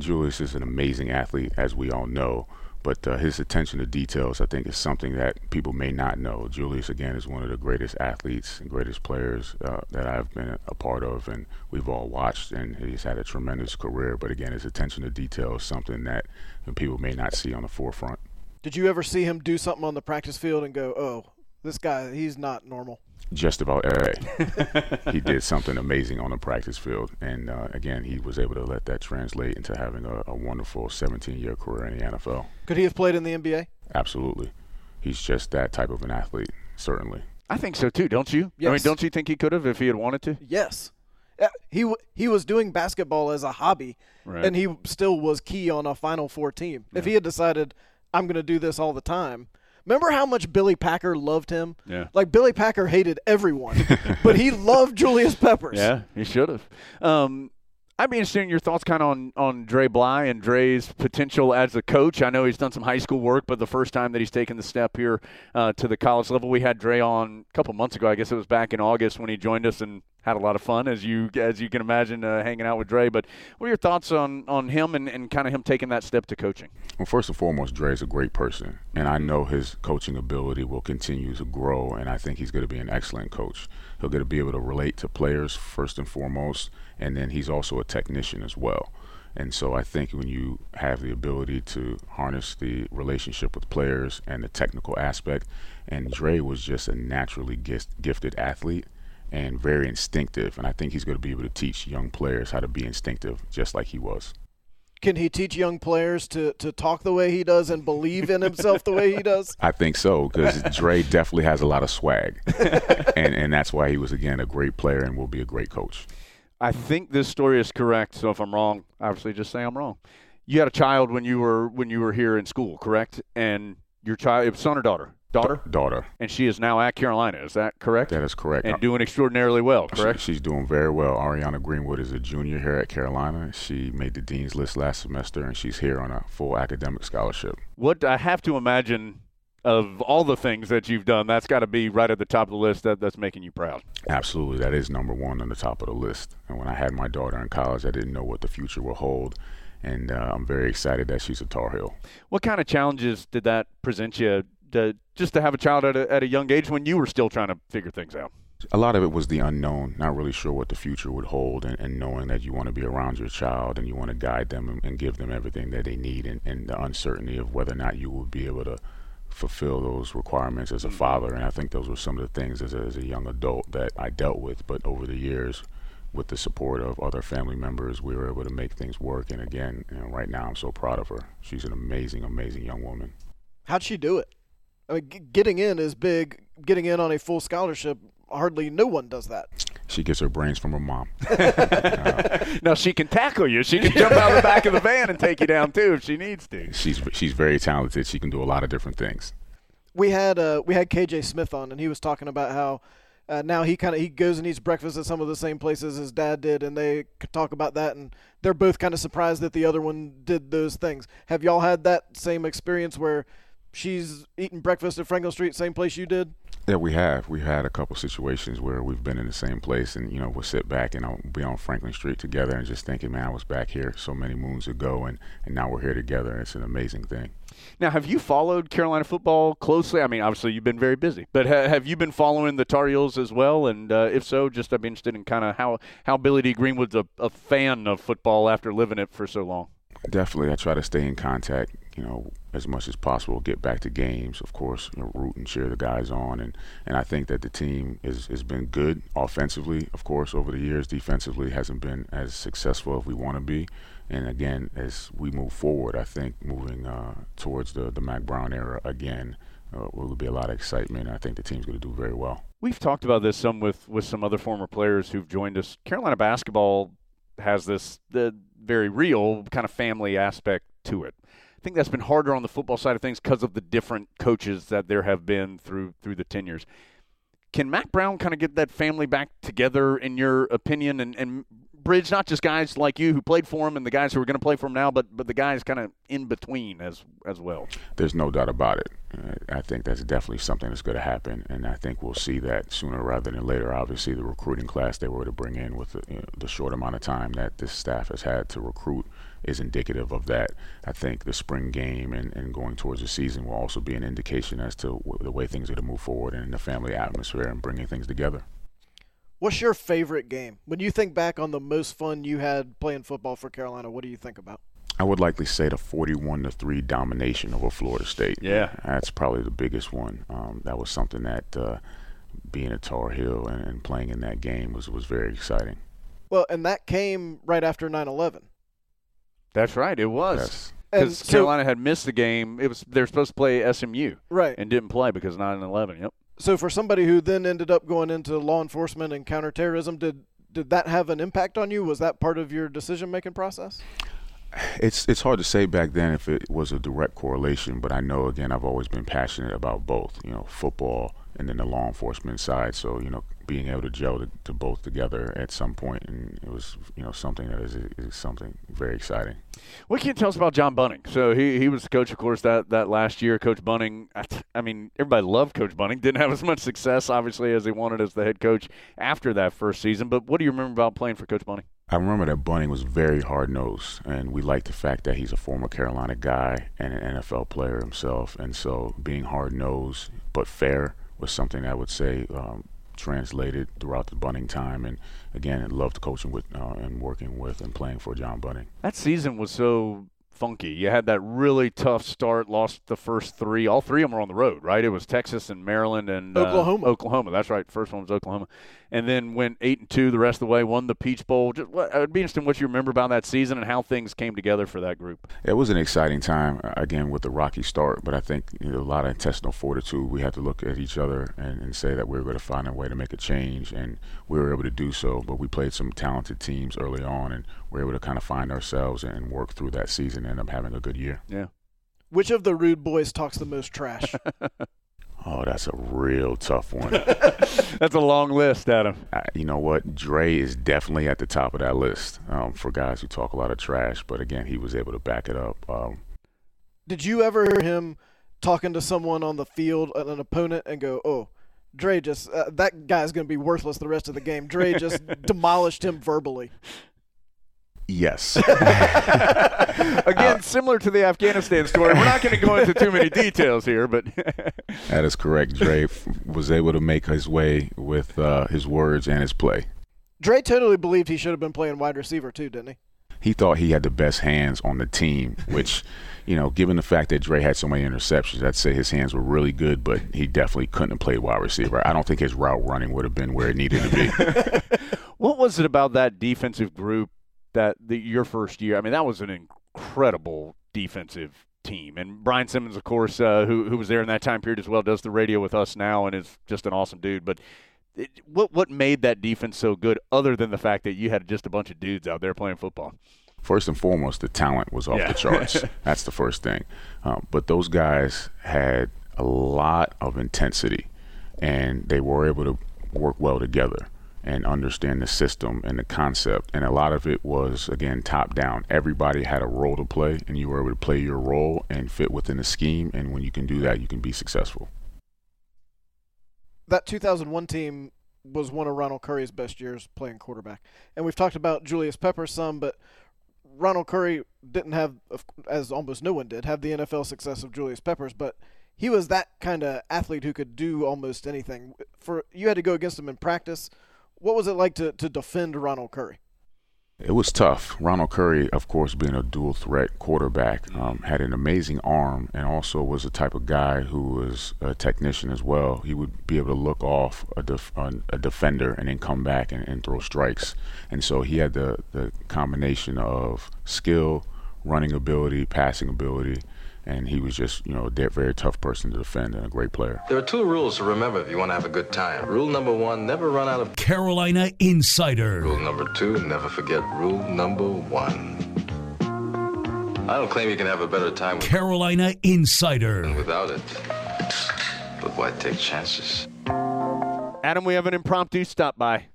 Speaker 2: Julius is an amazing athlete, as we all know. But uh, his attention to details, I think, is something that people may not know. Julius, again, is one of the greatest athletes and greatest players uh, that I've been a part of, and we've all watched. And he's had a tremendous career. But again, his attention to detail is something that people may not see on the forefront.
Speaker 4: Did you ever see him do something on the practice field and go, "Oh, this guy, he's not normal"?
Speaker 2: Just about every day, <laughs> he did something amazing on the practice field, and uh, again, he was able to let that translate into having a, a wonderful 17-year career in the NFL.
Speaker 4: Could he have played in the NBA?
Speaker 2: Absolutely. He's just that type of an athlete, certainly.
Speaker 3: I think so too. Don't you? Yes. I mean, don't you think he could have if he had wanted to?
Speaker 4: Yes. Uh, He w- he was doing basketball as a hobby,
Speaker 3: Right.
Speaker 4: and he still was key on a Final Four team. If he had decided, I'm going to do this all the time. Remember how much Billy Packer loved him?
Speaker 3: Yeah.
Speaker 4: Like Billy Packer hated everyone, <laughs> but he loved Julius Peppers.
Speaker 3: Yeah, he should have. Um, I'd be interested in your thoughts kind of on, on Dre Bly and Dre's potential as a coach. I know he's done some high school work, but the first time that he's taken the step here uh, to the college level, we had Dre on a couple months ago. I guess it was back in August when he joined us and had a lot of fun, as you as you can imagine, uh, hanging out with Dre. But what are your thoughts on, on him and, and kind of him taking that step to coaching?
Speaker 2: Well, first and foremost, Dre is a great person, and I know his coaching ability will continue to grow, and I think he's going to be an excellent coach. He'll get to be able to relate to players first and foremost, and then he's also a technician as well. And so I think when you have the ability to harness the relationship with players and the technical aspect, and Dre was just a naturally gift, gifted athlete and very instinctive, and I think he's going to be able to teach young players how to be instinctive just like he was.
Speaker 4: Can he teach young players to, to talk the way he does and believe in himself the way he does? <laughs>
Speaker 2: I think so because Dre definitely has a lot of swag, <laughs> and and that's why he was again a great player and will be a great coach.
Speaker 3: I think this story is correct. So if I'm wrong, obviously just say I'm wrong. You had a child when you were when you were here in school, correct? And your child, it was son or daughter, daughter,
Speaker 2: Daughter,
Speaker 3: and she is now at Carolina. Is that correct?
Speaker 2: that is correct.
Speaker 3: and doing extraordinarily well,
Speaker 2: She-
Speaker 3: correct?
Speaker 2: she's doing very well. Ariana Greenwood is a junior here at Carolina. She made the dean's list last semester, and she's here on a full academic scholarship.
Speaker 3: What I have to imagine of all the things that you've done, that's got to be right at the top of the list. That that's making you proud.
Speaker 2: Absolutely, that is number one on the top of the list. And when I had my daughter in college, I didn't know what the future will hold, and uh, I'm very excited that she's a Tar Heel.
Speaker 3: What kind of challenges did that present you? To, just to have a child at a, at a young age when you were still trying to figure things out.
Speaker 2: a lot of it was the unknown, not really sure what the future would hold, and, and knowing that you want to be around your child and you want to guide them and, and give them everything that they need, and, and the uncertainty of whether or not you will be able to fulfill those requirements as a mm. father. And I think those were some of the things as a, as a young adult that I dealt with. But over the years, with the support of other family members, we were able to make things work. And again, you know, right now, I'm so proud of her. She's an amazing, amazing young woman.
Speaker 4: How'd she do it? I mean, g- getting in is big. Getting in on a full scholarship, hardly no one does that.
Speaker 2: She gets her brains from her mom. <laughs> <laughs>
Speaker 3: Now she can tackle you. She can jump out the back of the van and take you down too if she needs to.
Speaker 2: She's she's very talented. She can do a lot of different things.
Speaker 4: we had uh, we had KJ Smith on, and he was talking about how uh, now he kind of he goes and eats breakfast at some of the same places his dad did, and they talk about that, and they're both kind of surprised that the other one did those things. Have y'all had that same experience where she's eating breakfast at Franklin Street, same place you did?
Speaker 2: Yeah, we have. We've had a couple situations where we've been in the same place, and you know, we'll sit back and I'll be on Franklin Street together, and just thinking, man, I was back here so many moons ago, and and now we're here together. and It's an amazing thing.
Speaker 3: Now, have you followed Carolina football closely? I mean, obviously you've been very busy, but ha- have you been following the Tar Heels as well? And uh, if so, just I'd be interested in kind of how how Billy Dee Greenwood's a, a fan of football after living it for so long.
Speaker 2: definitely, I try to stay in contact. You know, as much as possible. Get back to games, of course. You know, root and cheer the guys on, and and I think that the team is has been good offensively. Of course, over the years, defensively hasn't been as successful as we want to be. And again, as we move forward, I think moving uh, towards the the Mack Brown era again uh, will be a lot of excitement. I think the team's going to do very well.
Speaker 3: We've talked about this some with, with some other former players who've joined us. Carolina basketball has this the very real kind of family aspect to it. I think that's been harder on the football side of things because of the different coaches that there have been through through the tenures. Can Mack Brown kind of get that family back together, in your opinion, and, and bridge not just guys like you who played for him and the guys who are going to play for him now, but but the guys kind of in between as as well?
Speaker 2: There's no doubt about it. I think that's definitely something that's going to happen, and I think we'll see that sooner rather than later. Obviously, the recruiting class they were to bring in with the, you know, the short amount of time that this staff has had to recruit is indicative of that. I think the spring game and, and going towards the season will also be an indication as to w- the way things are to move forward and the family atmosphere and bringing things together.
Speaker 4: What's your favorite game? When you think back on the most fun you had playing football for Carolina, what do you think about?
Speaker 2: I would likely say the 41 to 3 domination over Florida State.
Speaker 3: Yeah.
Speaker 2: That's probably the biggest one. Um, that was something that uh, being a Tar Heel and, and playing in that game was, was very exciting.
Speaker 4: Well, and that came right after 9/11.
Speaker 3: That's right, it was.
Speaker 2: Yes.
Speaker 4: And
Speaker 3: Because
Speaker 4: so-
Speaker 3: Carolina had missed the game. It was they're supposed to play SMU
Speaker 4: Right.
Speaker 3: and didn't play because 9-11. Yep.
Speaker 4: So for somebody who then ended up going into law enforcement and counterterrorism, did did that have an impact on you? Was that part of your decision making process?
Speaker 2: It's it's hard to say back then if it was a direct correlation, but I know again I've always been passionate about both, you know, football and then the law enforcement side. So you know, being able to gel to, to both together at some point, and it was you know something that is, is something very exciting.
Speaker 3: What can you tell us about John Bunning? So he, he was the coach, of course, that, that last year. Coach Bunning, I, t- I mean, everybody loved Coach Bunning. Didn't have as much success, obviously, as he wanted as the head coach after that first season. But what do you remember about playing for Coach Bunning?
Speaker 2: I remember that Bunning was very hard nosed, and we like the fact that he's a former Carolina guy and an NFL player himself. And so being hard nosed but fair was something I would say um, translated throughout the Bunning time. And again, loved coaching with uh, and working with and playing for John Bunning.
Speaker 3: That season was so funky. You had that really tough start, lost the first three. All three of them were on the road, right? It was Texas and Maryland and uh,
Speaker 4: Oklahoma.
Speaker 3: Oklahoma, that's right. First one was Oklahoma, and then went eight and two the rest of the way. Won the Peach Bowl. Just what, it would be interesting what you remember about that season and how things came together for that group.
Speaker 2: It was an exciting time, uh, again, with the rocky start, but I think you know, a lot of intestinal fortitude. We had to look at each other and, and say that we were going to find a way to make a change, and we were able to do so. But we played some talented teams early on, and we were able to kind of find ourselves and work through that season and end up having a good year.
Speaker 3: Yeah.
Speaker 4: Which of the rude boys talks the most trash? <laughs>
Speaker 2: Oh, that's a real tough one. <laughs>
Speaker 3: That's a long list, Adam.
Speaker 2: I, you know what? Dre is definitely at the top of that list um, for guys who talk a lot of trash, but again, he was able to back it up. Um,
Speaker 4: Did you ever hear him talking to someone on the field, an opponent, and go, "Oh, Dre just uh, that guy's going to be worthless the rest of the game." Dre just <laughs> demolished him verbally.
Speaker 2: Yes. <laughs>
Speaker 3: Again, similar to the Afghanistan story, we're not going to go into too many details here, but <laughs>
Speaker 2: That is correct. Dre f- was able to make his way with uh, his words and his play.
Speaker 4: Dre totally believed he should have been playing wide receiver too, didn't he?
Speaker 2: He thought he had the best hands on the team, which, you know, given the fact that Dre had so many interceptions, I'd say his hands were really good, but he definitely couldn't have played wide receiver. I don't think his route running would have been where it needed to be. <laughs>
Speaker 3: what was it about that defensive group that the, your first year? I mean, that was an incredible defensive team. And Brian Simmons, of course, uh, who who was there in that time period as well, does the radio with us now and is just an awesome dude. But it, what what made that defense so good, other than the fact that you had just a bunch of dudes out there playing football?
Speaker 2: First and foremost, the talent was off
Speaker 3: Yeah.
Speaker 2: the charts. <laughs> That's the first thing. Um, but those guys had a lot of intensity, and they were able to work well together and understand the system and the concept. And a lot of it was, again, top down. Everybody had a role to play, and you were able to play your role and fit within the scheme. And when you can do that, you can be successful.
Speaker 4: That 2001 team was one of Ronald Curry's best years playing quarterback. And we've talked about Julius Pepper some, but Ronald Curry didn't have, as almost no one did, have the NFL success of Julius Peppers, but he was that kind of athlete who could do almost anything. For you had to go against him in practice. What was it like to, to defend Ronald Curry?
Speaker 2: It was tough. Ronald Curry, of course, being a dual threat quarterback, um, had an amazing arm and also was the type of guy who was a technician as well. He would be able to look off a, def- a defender and then come back and, and throw strikes. And so he had the, the combination of skill, running ability, passing ability, and he was just, you know, a very tough person to defend and a great player.
Speaker 5: There are two rules to remember if you want to have a good time. Rule number one, never run out of.
Speaker 1: Carolina Insider.
Speaker 5: Rule number two, never forget rule number one. I don't claim you can have a better time with-
Speaker 1: Carolina Insider.
Speaker 5: without it. But why take chances?
Speaker 3: Adam, we have an impromptu stop by.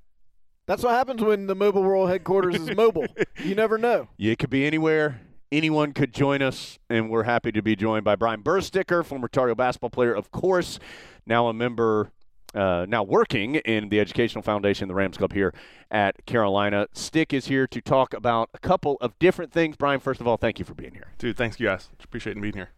Speaker 4: That's what happens when the Mobile World headquarters is mobile. <laughs> You never know.
Speaker 3: It could be anywhere. Anyone could join us, and we're happy to be joined by Brian Bersticker, former Tar Heel basketball player, of course, now a member, uh, now working in the Educational Foundation, the Rams Club here at Carolina. Stick is here to talk about a couple of different things. Brian, first of all, thank you for being here.
Speaker 6: Dude, thanks you guys. Appreciate being here.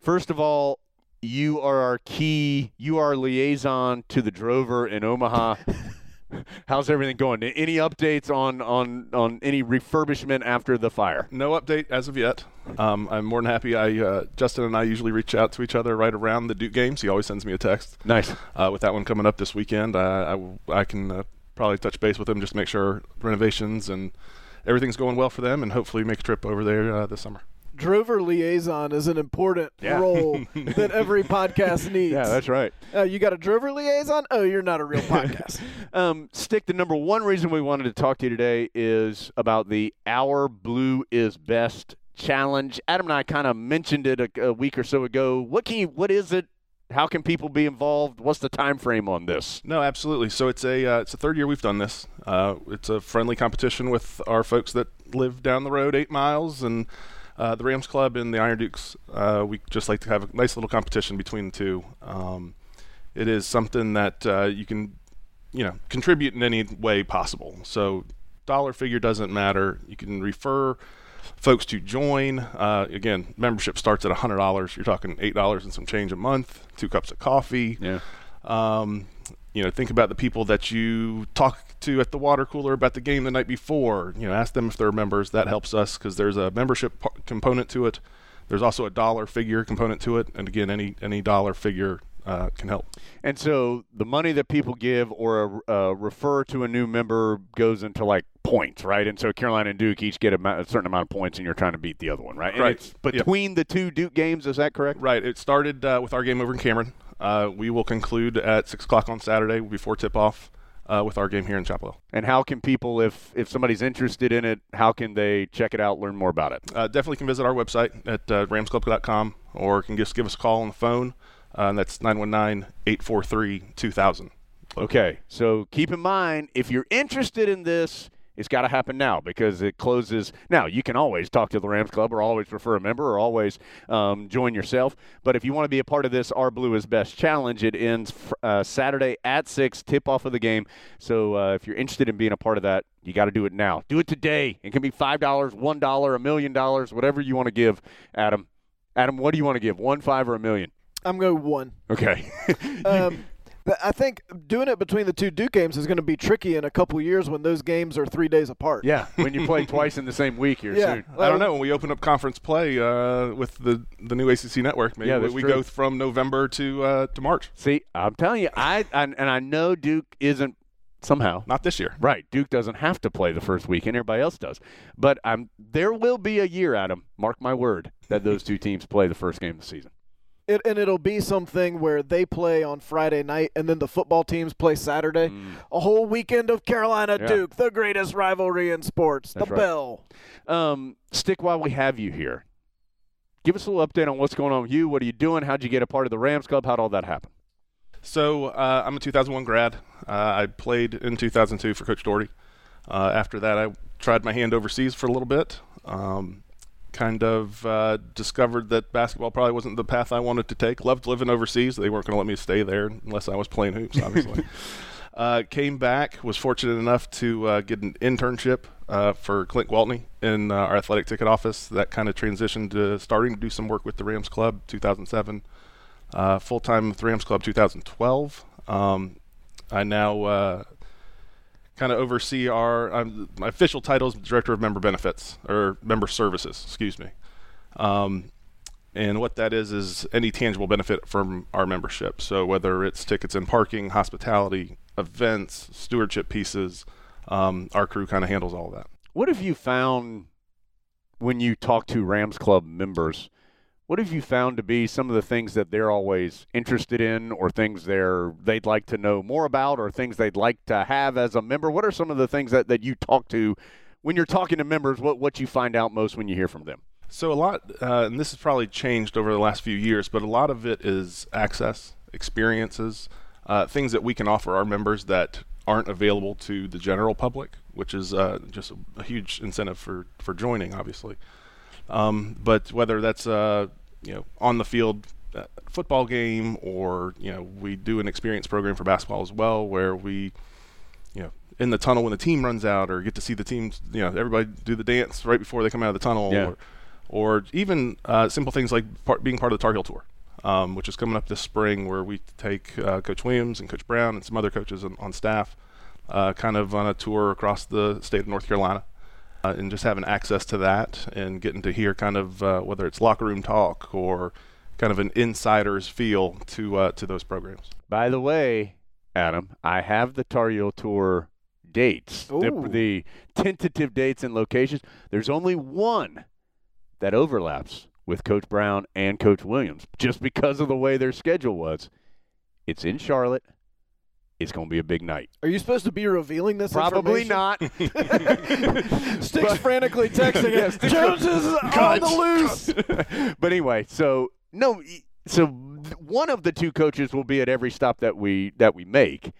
Speaker 3: First of all, you are our key, you are liaison to the Drover in Omaha. <laughs> <laughs> How's everything going? Any updates on, on, on any refurbishment after the fire?
Speaker 6: No update as of yet. Um, I'm more than happy. I uh, Justin and I usually reach out to each other right around the Duke games. He always sends me a text.
Speaker 3: Nice.
Speaker 6: Uh, with that one coming up this weekend, uh, I, I can uh, probably touch base with him just make sure renovations and everything's going well for them, and hopefully make a trip over there uh, this summer.
Speaker 4: Drover liaison is an important
Speaker 3: Yeah.
Speaker 4: role <laughs> that every podcast needs.
Speaker 3: Yeah, that's right.
Speaker 4: Uh, you got a Drover liaison? Oh, you're not a real <laughs> podcast.
Speaker 3: Um, Stick, the number one reason we wanted to talk to you today is about the Our Blue is Best challenge. Adam and I kind of mentioned it a, a week or so ago. What can you, what is it? How can people be involved? What's the time frame on this?
Speaker 6: No, absolutely. So it's a uh, it's the third year we've done this. Uh, it's a friendly competition with our folks that live down the road eight miles, and uh, the Rams Club and the Iron Dukes. Uh, we just like to have a nice little competition between the two. Um, it is something that uh, you can, you know, contribute in any way possible. So dollar figure doesn't matter. You can refer folks to join. Uh, again, membership starts at hundred dollars. You're talking eight dollars and some change a month. Two cups of coffee.
Speaker 3: Yeah.
Speaker 6: Um, you know, think about the people that you talk to at the water cooler about the game the night before. You know, ask them if they're members. That helps us because there's a membership par- component to it. There's also a dollar figure component to it, and again, any any dollar figure uh, can help.
Speaker 3: And so the money that people give or uh, refer to a new member goes into like points, right? And so Carolina and Duke each get a, certain amount of points, and you're trying to beat the other one, right? And
Speaker 6: Right.
Speaker 3: it's between the two Duke games. Is that correct?
Speaker 6: Right. It started uh, with our game over in Cameron. Uh, we will conclude at six o'clock on Saturday before tip off uh, with our game here in Chapel Hill.
Speaker 3: And how can people, if if somebody's interested in it, how can they check it out, learn more about it?
Speaker 6: Uh, definitely can visit our website at uh, ramsclub.com or can just give us a call on the phone. Uh, and that's 919 843 2000.
Speaker 3: Okay, so keep in mind if you're interested in this, it's got to happen now because it closes. Now, you can always talk to the Rams Club or always refer a member or always um, join yourself. But if you want to be a part of this Our Blue is Best challenge, it ends fr- uh, Saturday at 6, tip off of the game. So uh, if you're interested in being a part of that, you got to do it now. Do it today. It can be $5, $1, a million dollars, whatever you want to give, Adam. Adam, what do you want to give? One, five, or a million?
Speaker 4: I'm going one.
Speaker 3: Okay. <laughs>
Speaker 4: Um, I think doing it between the two Duke games is going to be tricky in a couple years when those games are three days apart.
Speaker 3: yeah, when you play <laughs> twice in the same week here
Speaker 4: Yeah.
Speaker 3: soon.
Speaker 6: I don't know. When we open up conference play uh, with the the new ACC network, maybe
Speaker 3: Yeah,
Speaker 6: we, we
Speaker 3: true.
Speaker 6: go from November to uh, to March.
Speaker 3: See, I'm telling you, I, I and I know Duke isn't somehow
Speaker 6: Not this year.
Speaker 3: right. Duke doesn't have to play the first weekend; everybody else does. But um, there will be a year, Adam. Mark my word, that those two teams play the first game of the season.
Speaker 4: It, and it'll be something where they play on Friday night and then the football teams play Saturday. A whole weekend of Carolina
Speaker 3: Mm. Yeah.
Speaker 4: Duke, the greatest rivalry in sports.
Speaker 3: That's
Speaker 4: the
Speaker 3: right.
Speaker 4: bell.
Speaker 3: Um, stick while we have you here. Give us a little update on what's going on with you. What are you doing? How'd you get a part of the Rams Club? How'd all that happen?
Speaker 6: So uh, I'm a 2001 grad. Uh, I played in 2002 for Coach Doherty. Uh, after that, I tried my hand overseas for a little bit. Um, kind of uh, discovered that basketball probably wasn't the path I wanted to take. Loved living overseas. They weren't going to let me stay there unless I was playing hoops, obviously. <laughs> uh, came back. Was fortunate enough to uh, get an internship uh, for Clint Gwaltney in uh, our athletic ticket office. That kind of transitioned to starting to do some work with the Rams Club 2007 uh, full time with the Rams Club 2012. Um, I now uh, kind of oversee our um, my official title is director of member benefits or member services. Excuse me. Um, and what that is is any tangible benefit from our membership. So whether it's tickets and parking, hospitality, events, stewardship pieces, um, our crew kind of handles all of that.
Speaker 3: What have you found when you talk to Rams Club members? What have you found to be some of the things that they're always interested in, or things they're they'd like to know more about, or things they'd like to have as a member? What are some of the things that, that you talk to when you're talking to members? What what you find out most when you hear from them?
Speaker 6: So a lot, uh, and this has probably changed over the last few years, but a lot of it is access, experiences, uh, things that we can offer our members that aren't available to the general public, which is uh, just a, a huge incentive for for joining, obviously. Um, but whether that's uh, you know on the field uh, football game or you know we do an experience program for basketball as well, where we you know in the tunnel when the team runs out, or get to see the teams, you know everybody do the dance right before they come out of the tunnel,
Speaker 3: Yeah.
Speaker 6: or or even uh, simple things like part, being part of the Tar Heel Tour, um, which is coming up this spring, where we take uh, Coach Williams and Coach Brown and some other coaches on, on staff, uh, kind of on a tour across the state of North Carolina, uh, and just having access to that and getting to hear kind of uh, whether it's locker room talk or kind of an insider's feel to uh, to those programs.
Speaker 3: By the way, Adam, I have the Tar Heel Tour dates, the, the tentative dates and locations. There's only one that overlaps with Coach Brown and Coach Williams, just because of the way their schedule was. It's in Charlotte. It's going to be a big night.
Speaker 4: Are you supposed to be revealing this?
Speaker 3: Probably not. <laughs>
Speaker 4: Sticks frantically texting <laughs>
Speaker 3: Yeah. Sticks-
Speaker 4: Jones <laughs> is on the loose.
Speaker 3: but anyway, so no, so one of the two coaches will be at every stop that we that we make.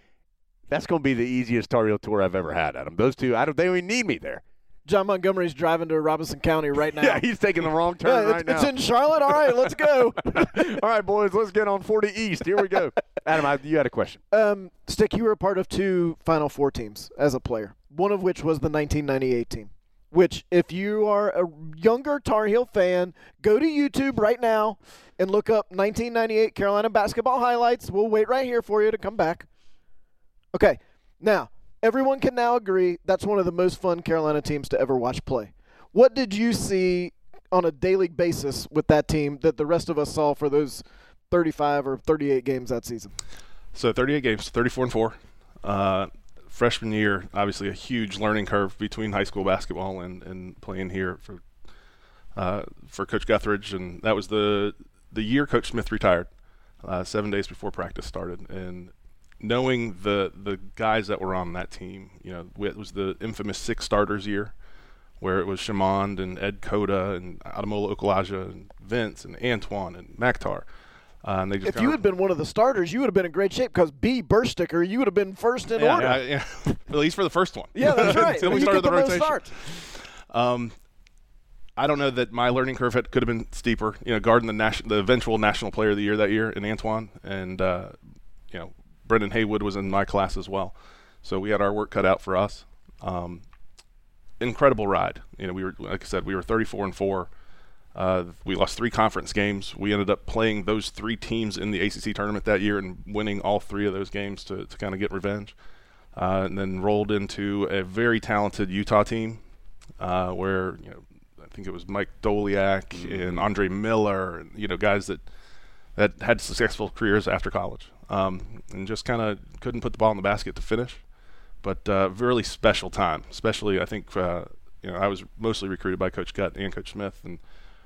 Speaker 3: That's going to be the easiest Tar Heel tour I've ever had, Adam. Those two, I don't. They don't even need me there.
Speaker 4: John Montgomery's driving to Robeson County right <laughs> now.
Speaker 3: Yeah, he's taking the wrong
Speaker 4: Yeah,
Speaker 3: turn
Speaker 4: it's,
Speaker 3: right now.
Speaker 4: it's in Charlotte. All right, let's go. <laughs>
Speaker 3: All right, boys, let's get on 40 East. Here we go. <laughs> Adam, I, you had a question.
Speaker 4: Um, Stick, you were a part of two Final Four teams as a player, one of which was the 1998 team. Which, if you are a younger Tar Heel fan, go to YouTube right now and look up 1998 Carolina basketball highlights. We'll wait right here for you to come back. Okay, now everyone can now agree that's one of the most fun Carolina teams to ever watch play. What did you see on a daily basis with that team that the rest of us saw for those 35 or 38 games that season?
Speaker 6: So 38 games, 34 and four. Uh, freshman year, obviously a huge learning curve between high school basketball and, and playing here for uh, for Coach Guthridge, and that was the the year Coach Smith retired, uh, seven days before practice started, and knowing the the guys that were on that team, you know, it was the infamous six starters year, where it was Shammond and Ed Cota and Ademola Okulaja and Vince and Antawn and Makhtar. Uh, and they just
Speaker 4: If you had been one of the starters, you would have been in great shape because B Bersticker, you would have been first in
Speaker 6: yeah,
Speaker 4: order.
Speaker 6: yeah, yeah. <laughs> at least for the first one.
Speaker 4: Yeah, that's <laughs> right.
Speaker 6: Until we started the,
Speaker 4: the
Speaker 6: rotation.
Speaker 4: starts.
Speaker 6: Um, I don't know that my learning curve had, could have been steeper. You know, guarding the nation, the eventual national player of the year that year in Antawn, and uh, you know, Brendan Haywood was in my class as well. So we had our work cut out for us. Um, incredible ride. You know, we were like I said, we were 34 and four. Uh, we lost three conference games. We ended up playing those three teams in the ACC tournament that year and winning all three of those games to, to kind of get revenge. Uh, and then rolled into a very talented Utah team, uh, where you know I think it was Mike Doleac and Andre Miller, you know guys that that had successful careers after college, um, and just kind of couldn't put the ball in the basket to finish. But uh, really special time, especially I think uh, you know I was mostly recruited by Coach Gutt and Coach Smith, and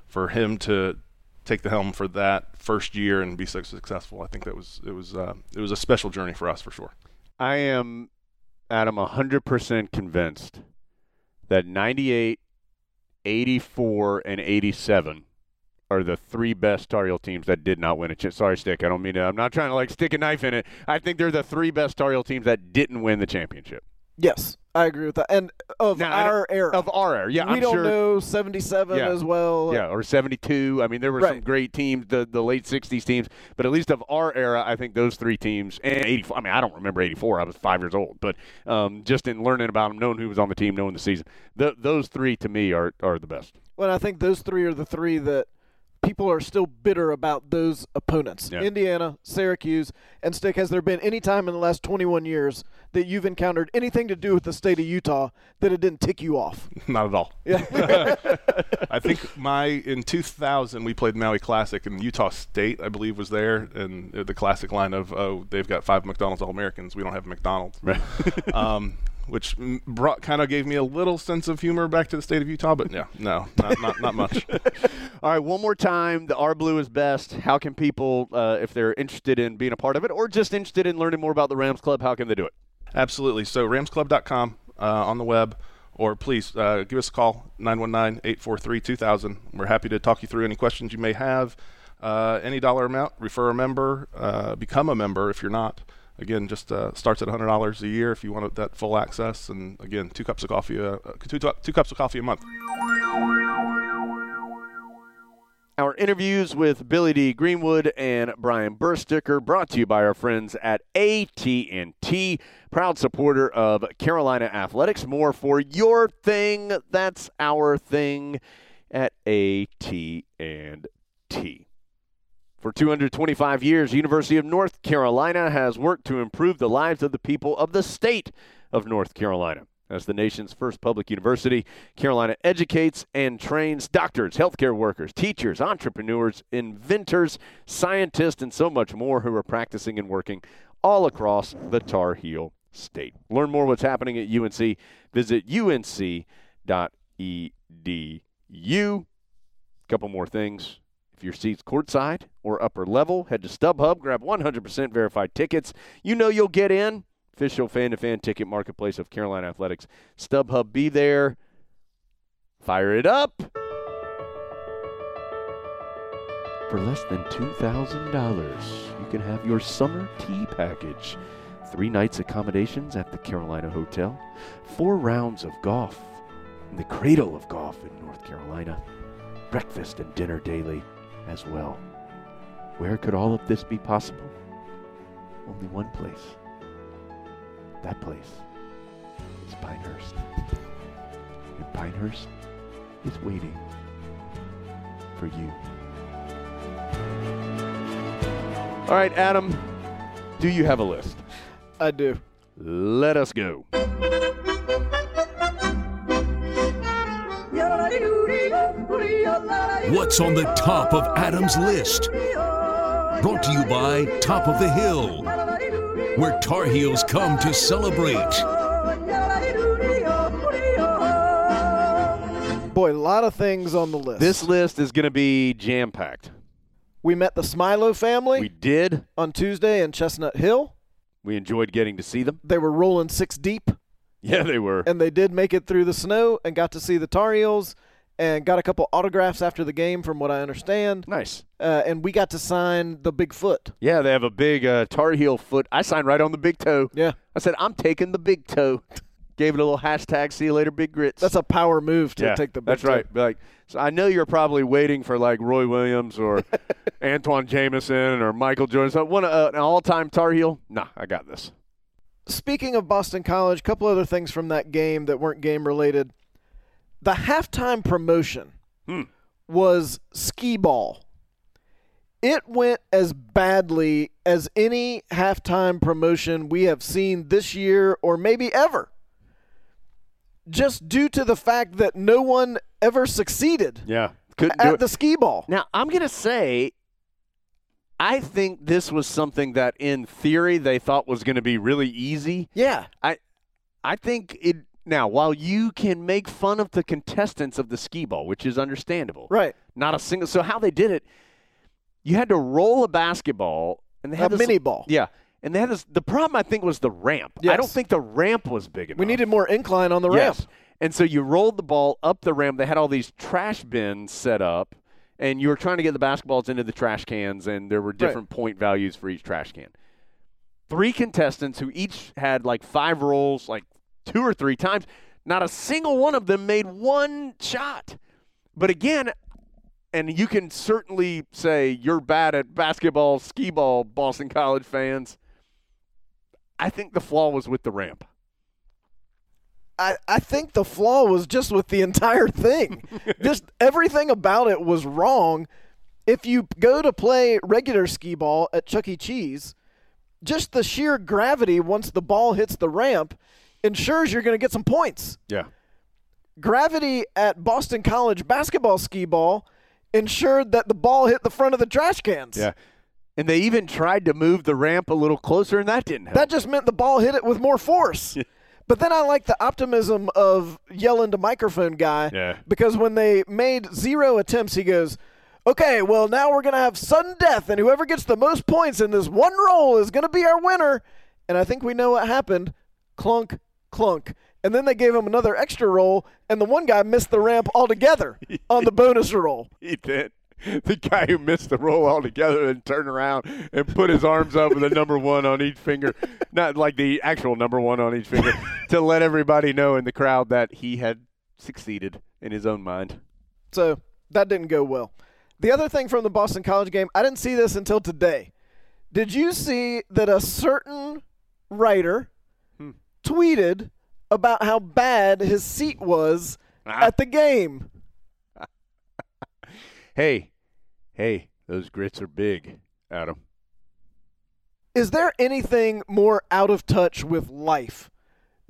Speaker 6: for him to take the helm for that first year and be so successful, I think that was it was uh, it was a special journey for us for sure.
Speaker 3: I am, Adam, 100% convinced that 98, 84, and 87 are the three best Tar Heel teams that did not win a chance. Sorry, Stick. I don't mean to. I'm not trying to like stick a knife in it. I think they're the three best Tar Heel teams that didn't win the championship.
Speaker 4: Yes, I agree with that. And of
Speaker 3: Now,
Speaker 4: our era.
Speaker 3: Of our era. Yeah,
Speaker 4: we
Speaker 3: I'm
Speaker 4: don't
Speaker 3: sure.
Speaker 4: know 77
Speaker 3: Yeah.
Speaker 4: as well.
Speaker 3: Yeah, or 72. I mean, there were some great teams, the, the late 60s teams, but at least of our era, I think those three teams, and 84. I mean, I don't remember 84. I was five years old, but um, just in learning about them, knowing who was on the team, knowing the season, th- those three to me are, are the best.
Speaker 4: Well, I think those three are the three that people are still bitter about those opponents.
Speaker 3: Yeah.
Speaker 4: Indiana, Syracuse, and Stick. Has there been any time in the last 21 years that you've encountered anything to do with the state of Utah that it didn't tick you off? <laughs>
Speaker 6: Not at all.
Speaker 4: Yeah. <laughs>
Speaker 6: I think my in 2000 we played Maui Classic and Utah State I believe was there and the classic line of oh they've got five McDonald's All Americans we don't have McDonald's
Speaker 3: Right. <laughs>
Speaker 6: um, which brought kind of gave me a little sense of humor back to the state of Utah but yeah no not not, not much <laughs>
Speaker 3: All right, one more time. The Our Blue is best. How can people, uh, if they're interested in being a part of it or just interested in learning more about the Rams Club, how can they do it?
Speaker 6: absolutely so ramsclub.com uh, on the web or please uh, give us a call 919-843-2000 we're happy to talk you through any questions you may have uh, any dollar amount refer a member uh, become a member if you're not again just uh, starts at $100 a year if you want that full access and again two cups of coffee uh, two, two cups of coffee a month
Speaker 3: Our interviews with Billy Dee Greenwood and Brian Bersticker brought to you by our friends at AT&T, proud supporter of Carolina Athletics. More for your thing, that's our thing at AT&T. For 225 years, University of North Carolina has worked to improve the lives of the people of the state of North Carolina. As the nation's first public university, Carolina educates and trains doctors, healthcare workers, teachers, entrepreneurs, inventors, scientists, and so much more who are practicing and working all across the Tar Heel state. Learn more what's happening at UNC. Visit unc.edu. A couple more things. If your seat's courtside or upper level, head to StubHub, grab 100% verified tickets. You know you'll get in. Official fan to fan ticket marketplace of Carolina Athletics. StubHub, be there. Fire it up. For less than $2,000, you can have your summer tea package. Three nights accommodations at the Carolina Hotel, four rounds of golf in the cradle of golf in North Carolina, breakfast and dinner daily as well. Where could all of this be possible? Only one place. That place is Pinehurst. And Pinehurst is waiting for you. All right, Adam, do you have a list?
Speaker 4: I do.
Speaker 3: Let us go.
Speaker 1: What's on the top of Adam's list? Brought to you by Top of the Hill, where Tar Heels come to celebrate.
Speaker 4: Boy, a lot of things on the list.
Speaker 3: This list is going to be jam packed.
Speaker 4: we met the Smilo family
Speaker 3: We did.
Speaker 4: on Tuesday in Chestnut Hill.
Speaker 3: We enjoyed getting to see them.
Speaker 4: They were rolling six deep,
Speaker 3: Yeah, they were.
Speaker 4: and they did make it through the snow and got to see the Tar Heels and got a couple autographs after the game, from what I understand.
Speaker 3: Nice.
Speaker 4: Uh, and we got to sign the Bigfoot.
Speaker 3: Yeah, they have a big uh, Tar Heel foot. I signed right on the big toe.
Speaker 4: Yeah,
Speaker 3: I said, I'm taking the big toe. <laughs> Gave it a little hashtag, see you later, big grits.
Speaker 4: that's a power move to
Speaker 3: yeah,
Speaker 4: take the. Big
Speaker 3: That's
Speaker 4: toe.
Speaker 3: right. Like, so I know you're probably waiting for like Roy Williams or <laughs> Antawn Jamison or Michael Jordan. One uh, an all-time Tar Heel. Nah, I got this.
Speaker 4: Speaking of Boston College, a couple other things from that game that weren't game related. The halftime promotion
Speaker 3: Hmm.
Speaker 4: was skee ball. It went as badly as any halftime promotion we have seen this year or maybe ever. Just due to the fact that no one ever succeeded
Speaker 3: Yeah, couldn't
Speaker 4: at the skee ball.
Speaker 3: Now I'm gonna say, I think this was something that, in theory, they thought was going to be really easy.
Speaker 4: Yeah.
Speaker 3: I, I think it. Now, while you can make fun of the contestants of the skee ball, which is understandable,
Speaker 4: Right.
Speaker 3: Not a single. So how they did it, you had to roll a basketball and they had
Speaker 4: A
Speaker 3: this,
Speaker 4: mini ball.
Speaker 3: Yeah, and they had this. The problem I think was the ramp. I don't think the ramp was big enough.
Speaker 4: We needed more incline on the
Speaker 3: Yes.
Speaker 4: ramp.
Speaker 3: And so you rolled the ball up the ramp. They had all these trash bins set up, and you were trying to get the basketballs into the trash cans, and there were different point values for each trash can. Three contestants who each had like five rolls, like two or three times. Not a single one of them made one shot. But again, and you can certainly say you're bad at basketball, skee ball, Boston College fans. I think the flaw was with the ramp.
Speaker 4: I, I think the flaw was just with the entire thing. <laughs> just everything about it was wrong. if you go to play regular skee ball at Chuck E. Cheese, just the sheer gravity once the ball hits the ramp ensures you're going to get some points.
Speaker 3: Yeah.
Speaker 4: Gravity at Boston College basketball skee ball ensured that the ball hit the front of the trash cans.
Speaker 3: Yeah. And they even tried to move the ramp a little closer, and that didn't help.
Speaker 4: That just meant the ball hit it with more force. <laughs> But then I like the optimism of yelling to microphone guy
Speaker 3: Yeah.
Speaker 4: because when they made zero attempts, he goes, "Okay, well now we're gonna have sudden death, and whoever gets the most points in this one roll is gonna be our winner." And I think we know what happened: clunk, clunk. And then they gave him another extra roll, and the one guy missed the ramp altogether <laughs> on the bonus roll.
Speaker 3: he did. <laughs> The guy who missed the roll altogether and turned around and put his arms up with a number one on each finger, not like the actual number one on each finger, <laughs> to let everybody know in the crowd that he had succeeded in his own mind.
Speaker 4: So that didn't go well. The other thing from the Boston College game, I didn't see this until today. Did you see that a certain writer hmm. tweeted about how bad his seat was ah. at the game? <laughs>
Speaker 3: Hey, hey, those grits are big, Adam.
Speaker 4: Is there anything more out of touch with life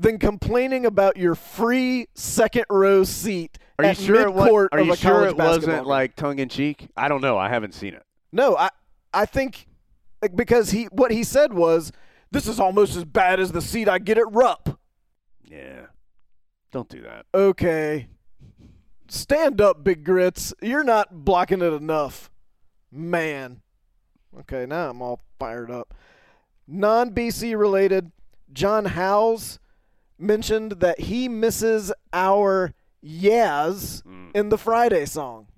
Speaker 4: than complaining about your free second row seat
Speaker 3: Are you
Speaker 4: at
Speaker 3: sure it, wa-
Speaker 4: midcourt
Speaker 3: are you
Speaker 4: a
Speaker 3: sure it wasn't like tongue in cheek? I don't know. I haven't seen it.
Speaker 4: No, I I think like, because he what he said was this is almost as bad as the seat I get at Rupp.
Speaker 3: Yeah. Don't do that.
Speaker 4: Okay. Stand up, Big Grits. You're not blocking it enough. Man. Okay, now I'm all fired up. Non BC related, John Howes mentioned that he misses our Yaz hmm. in the Friday song.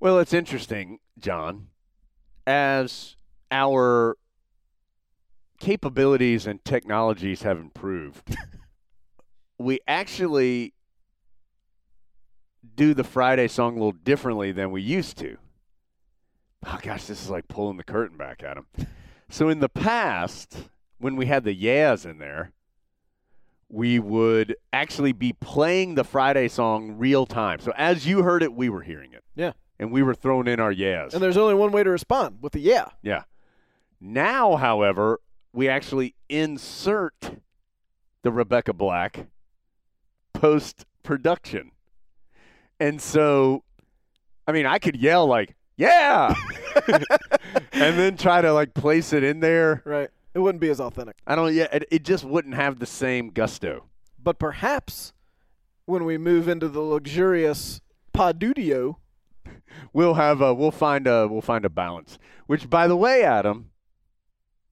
Speaker 3: Well, it's interesting, John. As our capabilities and technologies have improved, <laughs> we actually do the Friday song a little differently than we used to. Oh gosh, this is like pulling the curtain back at him. So in the past, when we had the Yaz in there, we would actually be playing the Friday song real time. So as you heard it, we were hearing it
Speaker 4: Yeah.
Speaker 3: and we were throwing in our yes.
Speaker 4: And there's only one way to respond with the yeah.
Speaker 3: yeah. Now, however, we actually insert the Rebecca Black post production. And so, I mean, I could yell like, yeah, <laughs> and then try to like place it in there.
Speaker 4: Right. It wouldn't be as authentic.
Speaker 3: I don't, yeah, it, it just wouldn't have the same gusto.
Speaker 4: But perhaps when we move into the luxurious Podudio,
Speaker 3: We'll have a, we'll find a, we'll find a balance. Which, by the way, Adam,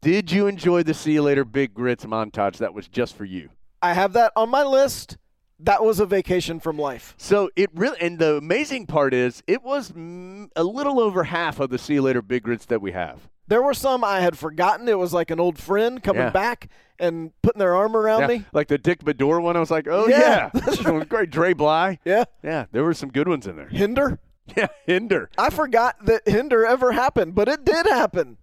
Speaker 3: did you enjoy the See You Later Big Grits montage? That was just for you.
Speaker 4: I have that on my list. That was a vacation from life.
Speaker 3: So it really, and the amazing part is, it was a little over half of the See You Later Big Grits that we have.
Speaker 4: There were some I had forgotten. It was like an old friend coming
Speaker 3: Yeah.
Speaker 4: back and putting their arm around
Speaker 3: Yeah,
Speaker 4: me.
Speaker 3: like the Dick Baddour one, I was like, oh
Speaker 4: Yeah.
Speaker 3: yeah, <laughs> <laughs> this great. Dre Bly,
Speaker 4: Yeah.
Speaker 3: yeah, there were some good ones in there.
Speaker 4: Hinder. <laughs>
Speaker 3: Yeah, Hinder,
Speaker 4: I forgot that Hinder ever happened, but it did happen.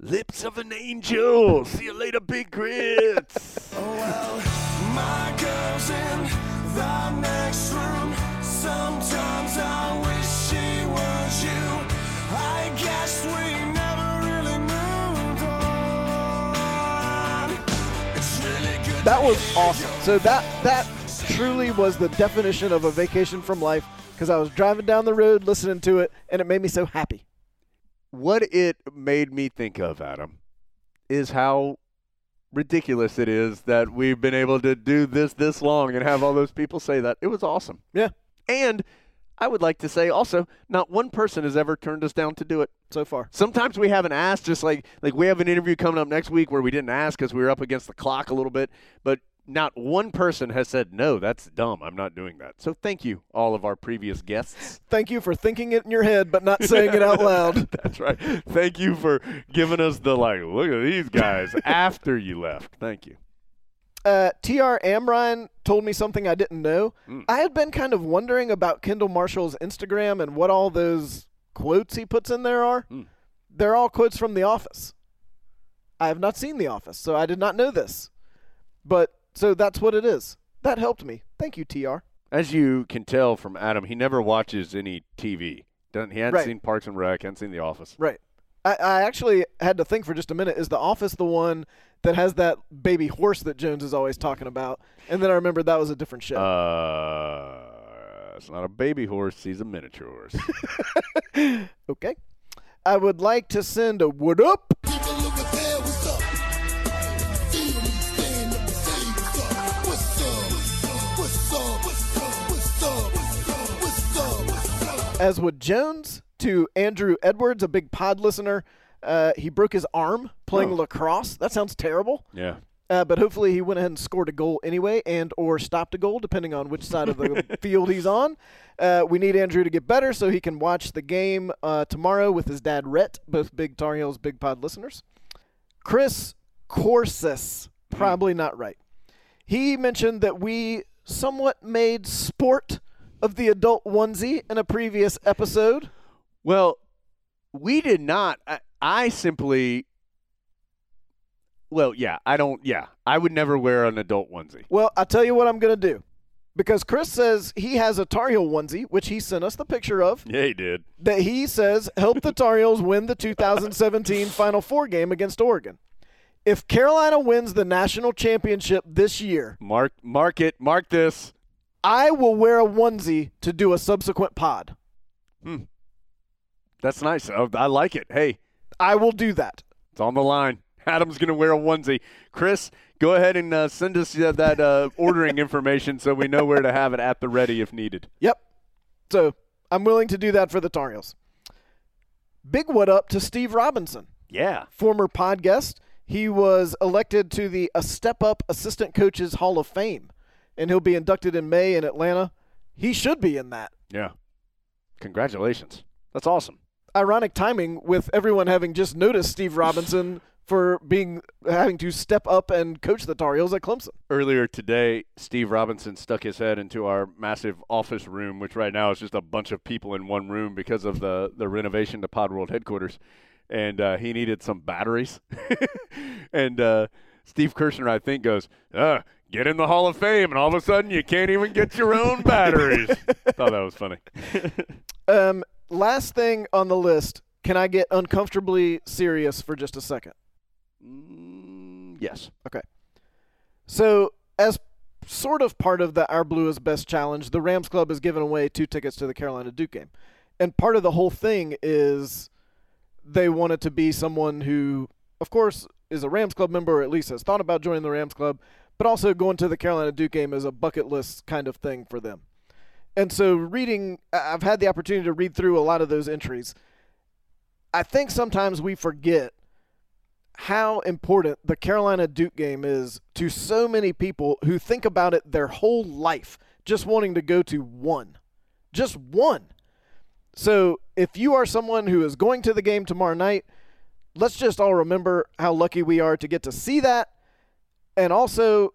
Speaker 3: Lips of an Angel. See you later, Big Grits.
Speaker 7: Oh, My girl's in the next room. Sometimes I wish she was you. I guess we never really moved on. Really.
Speaker 4: That was awesome. So that that truly was the definition of a vacation from life because I was driving down the road listening to it and it made me so happy.
Speaker 3: what it made me think of, Adam, is how ridiculous it is that we've been able to do this this long and have all those people say that. It was awesome.
Speaker 4: Yeah.
Speaker 3: And I would like to say also, not one person has ever turned us down to do it.
Speaker 4: So far.
Speaker 3: Sometimes we haven't asked, just like like we have an interview coming up next week where we didn't ask because we were up against the clock a little bit, but not one person has said no. That's dumb. I'm not doing that. So thank you, all of our previous guests.
Speaker 4: Thank you for thinking it in your head but not saying it out loud. <laughs>
Speaker 3: That's right. Thank you for giving us the like. Look at these guys <laughs> after you left. Thank you.
Speaker 4: Uh, T.R. Amrine told me something I didn't know.
Speaker 3: Mm.
Speaker 4: I had been kind of wondering about Kendall Marshall's Instagram and what all those quotes he puts in there are.
Speaker 3: Mm.
Speaker 4: They're all quotes from The Office. I have not seen The Office, so I did not know this. But so that's what it is. That helped me. Thank you, TR.
Speaker 3: As you can tell from Adam, he never watches any TV. Doesn't he hadn't
Speaker 4: Right.
Speaker 3: seen Parks and Rec, hadn't seen The Office.
Speaker 4: Right. I, I actually had to think for just a minute. Is The Office the one that has that baby horse that Jones is always talking about? And then I remembered that was a different show.
Speaker 3: Uh, it's not a baby horse. He's a miniature horse. <laughs>
Speaker 4: okay. I would like to send a what up <laughs> as would Jones to Andrew Edwards, a big pod listener. Uh, he broke his arm playing
Speaker 3: Oh.
Speaker 4: lacrosse. That sounds terrible.
Speaker 3: yeah.
Speaker 4: Uh, but hopefully he went ahead and scored a goal anyway, and or stopped a goal, depending on which side of the <laughs> field he's on. Uh, we need Andrew to get better so he can watch the game uh, tomorrow with his dad Rhett, both big Tar Heels Big Pod listeners. Chris Corsus, probably not right. He mentioned that we somewhat made sport of the adult onesie in a previous episode.
Speaker 3: Well, we did not. I, I simply. Well, yeah, I don't. Yeah, I would never wear an adult onesie.
Speaker 4: Well, I'll tell you what I'm going to do. Because Chris says he has a Tar Heel onesie, which he sent us the picture of,
Speaker 3: Yeah, he did.
Speaker 4: that he says helped the Tar Heels win the 2017 <laughs> Final Four game against Oregon. If Carolina wins the national championship this year,
Speaker 3: Mark, mark it. Mark this.
Speaker 4: I will wear a onesie to do a subsequent pod. Hmm.
Speaker 3: That's nice. I, I like it. Hey,
Speaker 4: I will do that.
Speaker 3: it's on the line. <laughs> Adam's going to wear a onesie. Chris, go ahead and uh, send us uh, that uh, ordering information so we know where to have it at the ready if needed.
Speaker 4: Yep. So I'm willing to do that for the Tar Heels. Big what up to Steve Robinson.
Speaker 3: Yeah.
Speaker 4: former pod guest. He was elected to the A Step Up Assistant Coaches Hall of Fame, and he'll be inducted in May in Atlanta. He should be in that.
Speaker 3: Yeah. Congratulations. That's awesome.
Speaker 4: Ironic timing with everyone having just noticed Steve Robinson <laughs> for being having to step up and coach the Tar Heels at Clemson.
Speaker 3: Earlier today, Steve Robinson stuck his head into our massive office room, which right now is just a bunch of people in one room because of the, the renovation to Pod World headquarters. And uh, he needed some batteries. <laughs> and uh, Steve Kirschner, I think, goes, uh, get in the Hall of Fame. And all of a sudden, you can't even get your own <laughs> batteries. Thought that was funny. <laughs>
Speaker 4: Um, last thing on the list. Can I get uncomfortably serious for just a second?
Speaker 3: Mm, yes.
Speaker 4: Okay. So, as sort of part of the Our Blue is Best challenge, the Rams Club has given away two tickets to the Carolina Duke game. And part of the whole thing is they want it to be someone who, of course, is a Rams Club member or at least has thought about joining the Rams Club, but also going to the Carolina Duke game is a bucket list kind of thing for them. And so, reading, I've had the opportunity to read through a lot of those entries. I think sometimes we forget how important the Carolina Duke game is to so many people who think about it their whole life, just wanting to go to one. Just one. So if you are someone who is going to the game tomorrow night, let's just all remember how lucky we are to get to see that. And also,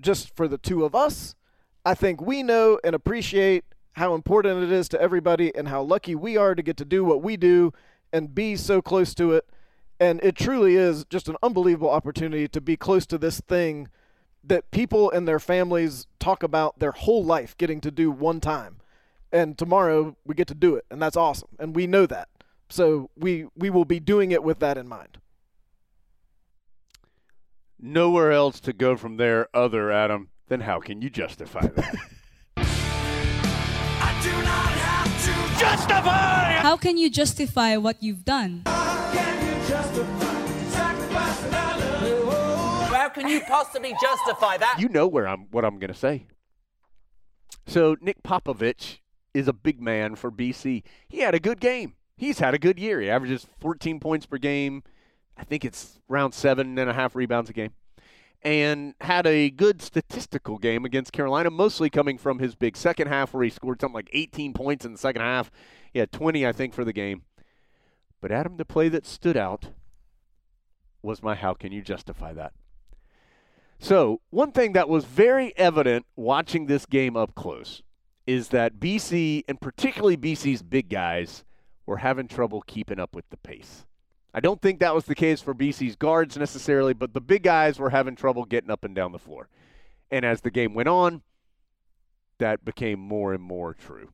Speaker 4: just for the two of us, I think we know and appreciate how important it is to everybody and how lucky we are to get to do what we do and be so close to it. And it truly is just an unbelievable opportunity to be close to this thing that people and their families talk about their whole life getting to do one time. And tomorrow we get to do it, and that's awesome. And we know that. So we we will be doing it with that in mind.
Speaker 3: Nowhere else to go from there, other Adam, then how can you justify that? <laughs>
Speaker 8: How can you justify what you've done?
Speaker 9: How can you possibly justify that?
Speaker 3: you know where I'm what I'm going to say. So Nik Popovic is a big man for BC. He had a good game. He's had a good year. He averages 14 points per game. I think it's around seven and a half rebounds a game, and had a good statistical game against Carolina, mostly coming from his big second half where he scored something like 18 points in the second half. He had 20, I think, for the game. But Adam, the play that stood out was my how can you justify that? So, one thing that was very evident watching this game up close is that BC, and particularly BC's big guys, were having trouble keeping up with the pace. I don't think that was the case for BC's guards necessarily, but the big guys were having trouble getting up and down the floor. And as the game went on, that became more and more true.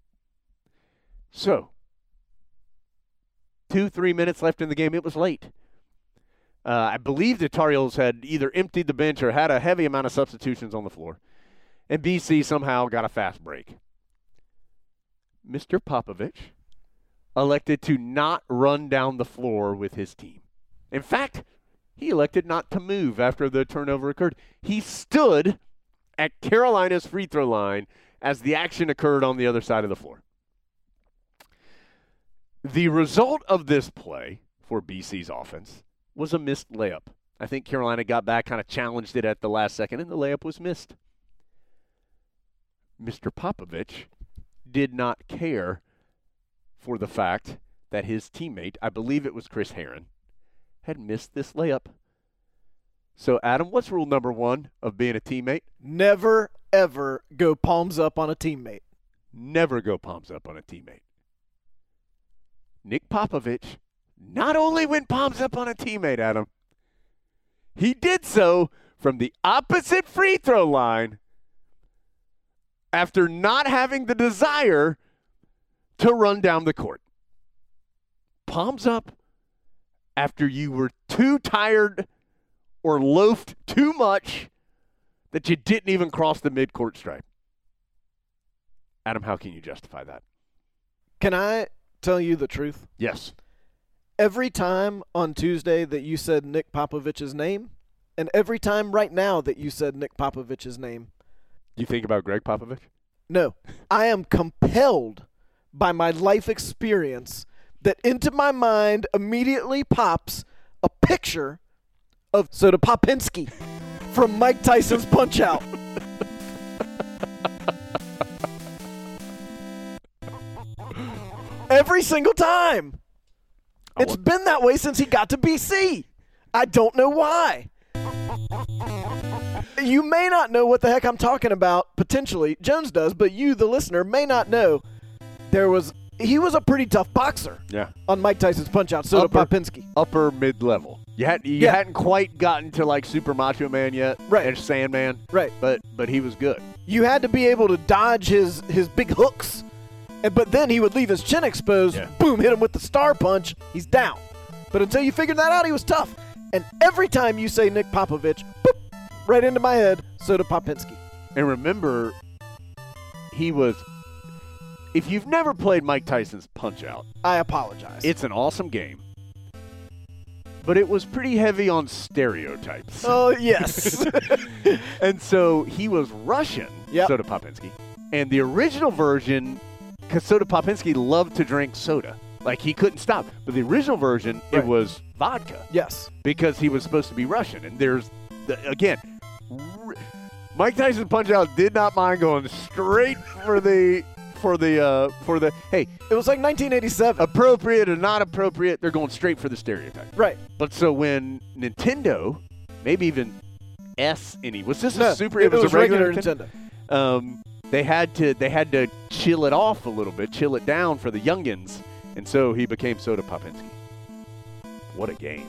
Speaker 3: So, two, three minutes left in the game. It was late. Uh, I believe the Tar Heels had either emptied the bench or had a heavy amount of substitutions on the floor. And BC somehow got a fast break. Mr. Popovic elected to not run down the floor with his team. In fact, he elected not to move after the turnover occurred. He stood at Carolina's free throw line as the action occurred on the other side of the floor. The result of this play for BC's offense was a missed layup. I think Carolina got back, kind of challenged it at the last second, and the layup was missed. Mr. Popovic did not care for the fact that his teammate, I believe it was Chris Herren, had missed this layup. So, Adam, what's rule number one of being a teammate?
Speaker 4: Never, ever go palms up on a teammate.
Speaker 3: Never go palms up on a teammate. Nik Popovic not only went palms up on a teammate, Adam, he did so from the opposite free throw line after not having the desire to run down the court. Palms up after you were too tired or loafed too much that you didn't even cross the midcourt stripe. Adam, how can you justify that?
Speaker 4: Can I tell you the truth?
Speaker 3: Yes.
Speaker 4: Every time on Tuesday that you said Nik Popovic's name, and every time right now that you said Nik Popovic's name,
Speaker 3: You think about Gregg Popovich?
Speaker 4: no, I am compelled by my life experience that into my mind immediately pops a picture of Soda Popinski from Mike Tyson's Punch Out. <laughs> Every single time. It's been that way since he got to BC. I don't know why. You may not know what the heck I'm talking about, potentially. Jones does, but you, the listener, may not know. There was he was a pretty tough boxer
Speaker 3: Yeah.
Speaker 4: on Mike Tyson's Punch Out, Soda
Speaker 3: Upper-
Speaker 4: Popinski.
Speaker 3: Upper mid level. You had you
Speaker 4: Yeah.
Speaker 3: hadn't quite gotten to like Super Macho Man yet,
Speaker 4: Right.
Speaker 3: And Sandman,
Speaker 4: Right.
Speaker 3: But but he was good.
Speaker 4: You had to be able to dodge his his big hooks, and, but then he would leave his chin exposed.
Speaker 3: Yeah.
Speaker 4: Boom, hit him with the star punch. He's down. But until you figured that out, he was tough. And every time you say Nik Popovic, boop, right into my head, Soda Popinski.
Speaker 3: And remember, he was. If you've never played Mike Tyson's Punch Out,
Speaker 4: I apologize.
Speaker 3: it's an awesome game. But it was pretty heavy on stereotypes.
Speaker 4: oh yes, <laughs>
Speaker 3: and so he was Russian,
Speaker 4: Yep.
Speaker 3: Soda Popinski. And the original version, because Soda Popinski loved to drink soda. Like he couldn't stop. But the original version,
Speaker 4: Right.
Speaker 3: it was vodka
Speaker 4: yes.
Speaker 3: because he was supposed to be Russian. And there's, the, again, r- Mike Tyson Punch Out did not mind going straight for the, for the, uh, for the, hey,
Speaker 4: It was like 1987.
Speaker 3: appropriate or not appropriate, they're going straight for the stereotype.
Speaker 4: right.
Speaker 3: But so when Nintendo, maybe even S any was this
Speaker 4: No,
Speaker 3: a super?
Speaker 4: it, was,
Speaker 3: a regular,
Speaker 4: Nintendo.
Speaker 3: Um, they had to they had to chill it off a little bit, chill it down for the youngins, and so he became Soda Popinski. What a game!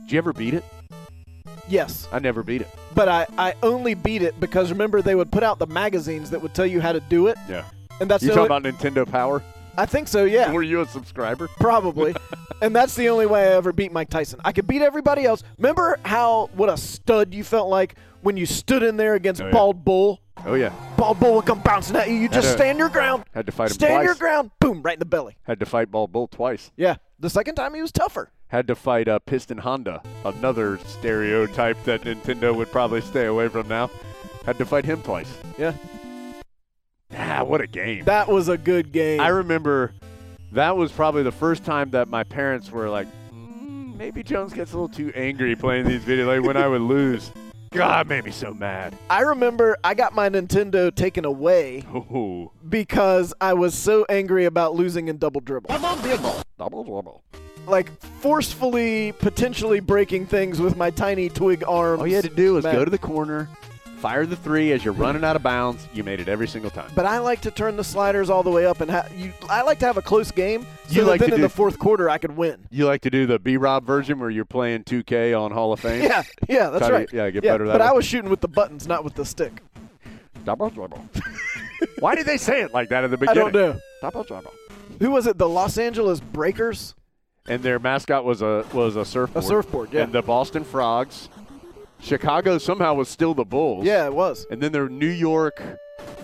Speaker 3: Did you ever beat it?
Speaker 4: Yes,
Speaker 3: I never beat it.
Speaker 4: but I, I only beat it because remember they would put out the magazines that would tell you how to do it,
Speaker 3: Yeah.
Speaker 4: And that's
Speaker 3: You talking
Speaker 4: only,
Speaker 3: about Nintendo Power?
Speaker 4: I think so. Yeah.
Speaker 3: Were you a subscriber? <laughs>
Speaker 4: Probably. and that's the only way I ever beat Mike Tyson. I could beat everybody else. Remember how what a stud you felt like when you stood in there against
Speaker 3: Oh, yeah.
Speaker 4: Bald Bull?
Speaker 3: Oh yeah.
Speaker 4: Bald Bull would come bouncing at you. You just
Speaker 3: to-
Speaker 4: stand your ground.
Speaker 3: Had to fight him
Speaker 4: Stand
Speaker 3: twice.
Speaker 4: your ground. Boom, right in the belly.
Speaker 3: Had to fight Bald Bull twice.
Speaker 4: Yeah. The second time he was tougher.
Speaker 3: Had to fight uh, Piston Honda, another stereotype that Nintendo would probably stay away from now. Had to fight him twice.
Speaker 4: Yeah.
Speaker 3: Ah, what a game!
Speaker 4: That was a good game.
Speaker 3: I remember that was probably the first time that my parents were like, mm, maybe Jones gets a little too angry playing these videos. Like when I would lose, <laughs> God, made me so mad.
Speaker 4: I remember I got my Nintendo taken away
Speaker 3: Oh,
Speaker 4: because I was so angry about losing in double dribble.
Speaker 3: double double.
Speaker 4: Like forcefully, potentially breaking things with my tiny twig arms.
Speaker 3: All you had to do was
Speaker 4: Man.
Speaker 3: go to the corner, fire the three as you're running out of bounds. You made it every single time.
Speaker 4: But I like to turn the sliders all the way up, and ha- you. I like to have a close game. So
Speaker 3: You
Speaker 4: that
Speaker 3: like
Speaker 4: then
Speaker 3: to
Speaker 4: in
Speaker 3: do-
Speaker 4: the fourth quarter I could win.
Speaker 3: You like to do the B Rob version where you're playing 2K on Hall of Fame?
Speaker 4: Yeah, yeah, that's
Speaker 3: Try to-
Speaker 4: right.
Speaker 3: yeah, get better that
Speaker 4: But I was shooting with the buttons, not with the stick.
Speaker 3: Double. Why did they say it like that at the beginning? <laughs>
Speaker 4: I don't know.
Speaker 3: Double.
Speaker 4: Who was it? The Los Angeles Breakers.
Speaker 3: and their mascot was a was a surfboard.
Speaker 4: A surfboard, yeah.
Speaker 3: And the Boston Frogs. Chicago somehow was still the Bulls.
Speaker 4: Yeah, it was.
Speaker 3: And then their New York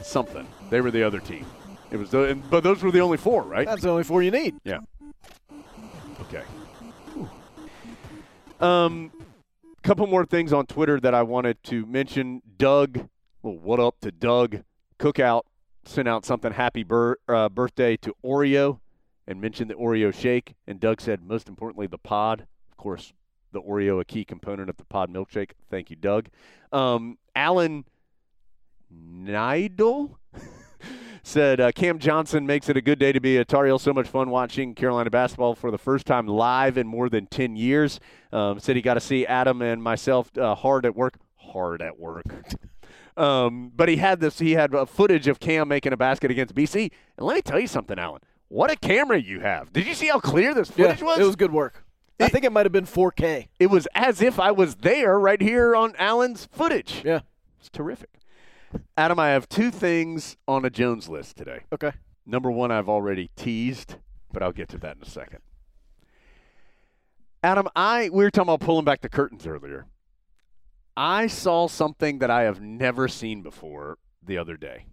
Speaker 3: something. They were the other team. It was the, and, but those were the only four, right?
Speaker 4: That's the only four you need.
Speaker 3: Yeah. Okay. Um, couple more things on Twitter that I wanted to mention. Doug, well, what up to Doug Cookout sent out something happy bir- uh, birthday to Oreo and mentioned the Oreo shake. And Doug said, most importantly, the pod. Of course, the Oreo a key component of the pod milkshake. Thank you, Doug. Um, Alan Nidal <laughs> said uh, Cam Johnson makes it a good day to be a Tar Heel. So much fun watching Carolina basketball for the first time live in more than 10 years. Um, said he got to see Adam and myself uh, hard at work. Hard at work. <laughs> um, but he had this. He had uh, footage of Cam making a basket against BC. And let me tell you something, Alan. What a camera you have! Did you see how clear this footage
Speaker 4: yeah,
Speaker 3: was?
Speaker 4: It was good work. I think it might have been 4K.
Speaker 3: It was as if I was there right here on Alan's footage.
Speaker 4: Yeah.
Speaker 3: It's terrific. Adam, I have two things on a Jones list today.
Speaker 4: Okay.
Speaker 3: Number one, I've already teased, but I'll get to that in a second. Adam, I we were talking about pulling back the curtains earlier. I saw something that I have never seen before the other day.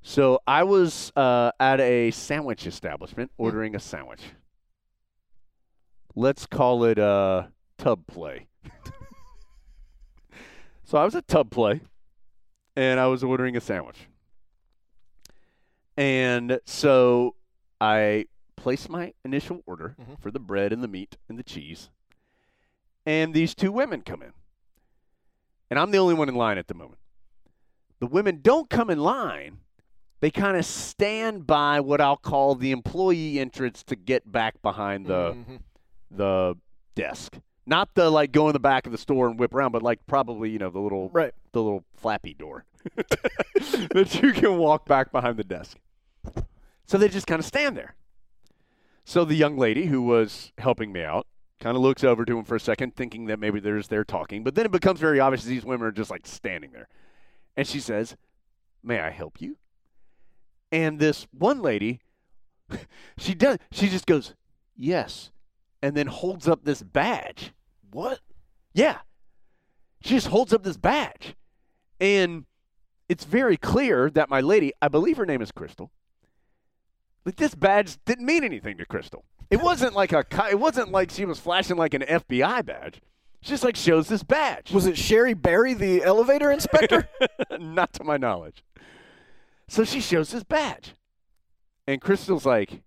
Speaker 3: So I was uh, at a sandwich establishment ordering a sandwich. Let's call it a tub play. <laughs> so I was at tub play, and I was ordering a sandwich. And so I placed my initial order mm-hmm. for the bread and the meat and the cheese. And these two women come in. And I'm the only one in line at the moment. The women don't come in line. They kind of stand by what I'll call the employee entrance to get back behind the mm-hmm. The desk. Not the like go in the back of the store and whip around, but like probably, you know, the little
Speaker 4: Right.
Speaker 3: the little flappy door <laughs> that you can walk back behind the desk. So they just kind of stand there. So the young lady who was helping me out kind of looks over to him for a second, thinking that maybe they're just there talking. But then it becomes very obvious these women are just like standing there. And she says, May I help you? And this one lady, <laughs> she does, she just goes, Yes. And then holds up this badge.
Speaker 4: What?
Speaker 3: Yeah. She just holds up this badge. And it's very clear that my lady, I believe her name is Crystal, that this badge didn't mean anything to Crystal. It wasn't like a it wasn't like she was flashing like an FBI badge. She just like shows this badge.
Speaker 4: Was it Sherry Barry, the elevator inspector? <laughs>
Speaker 3: Not to my knowledge. So she shows this badge. And Crystal's like,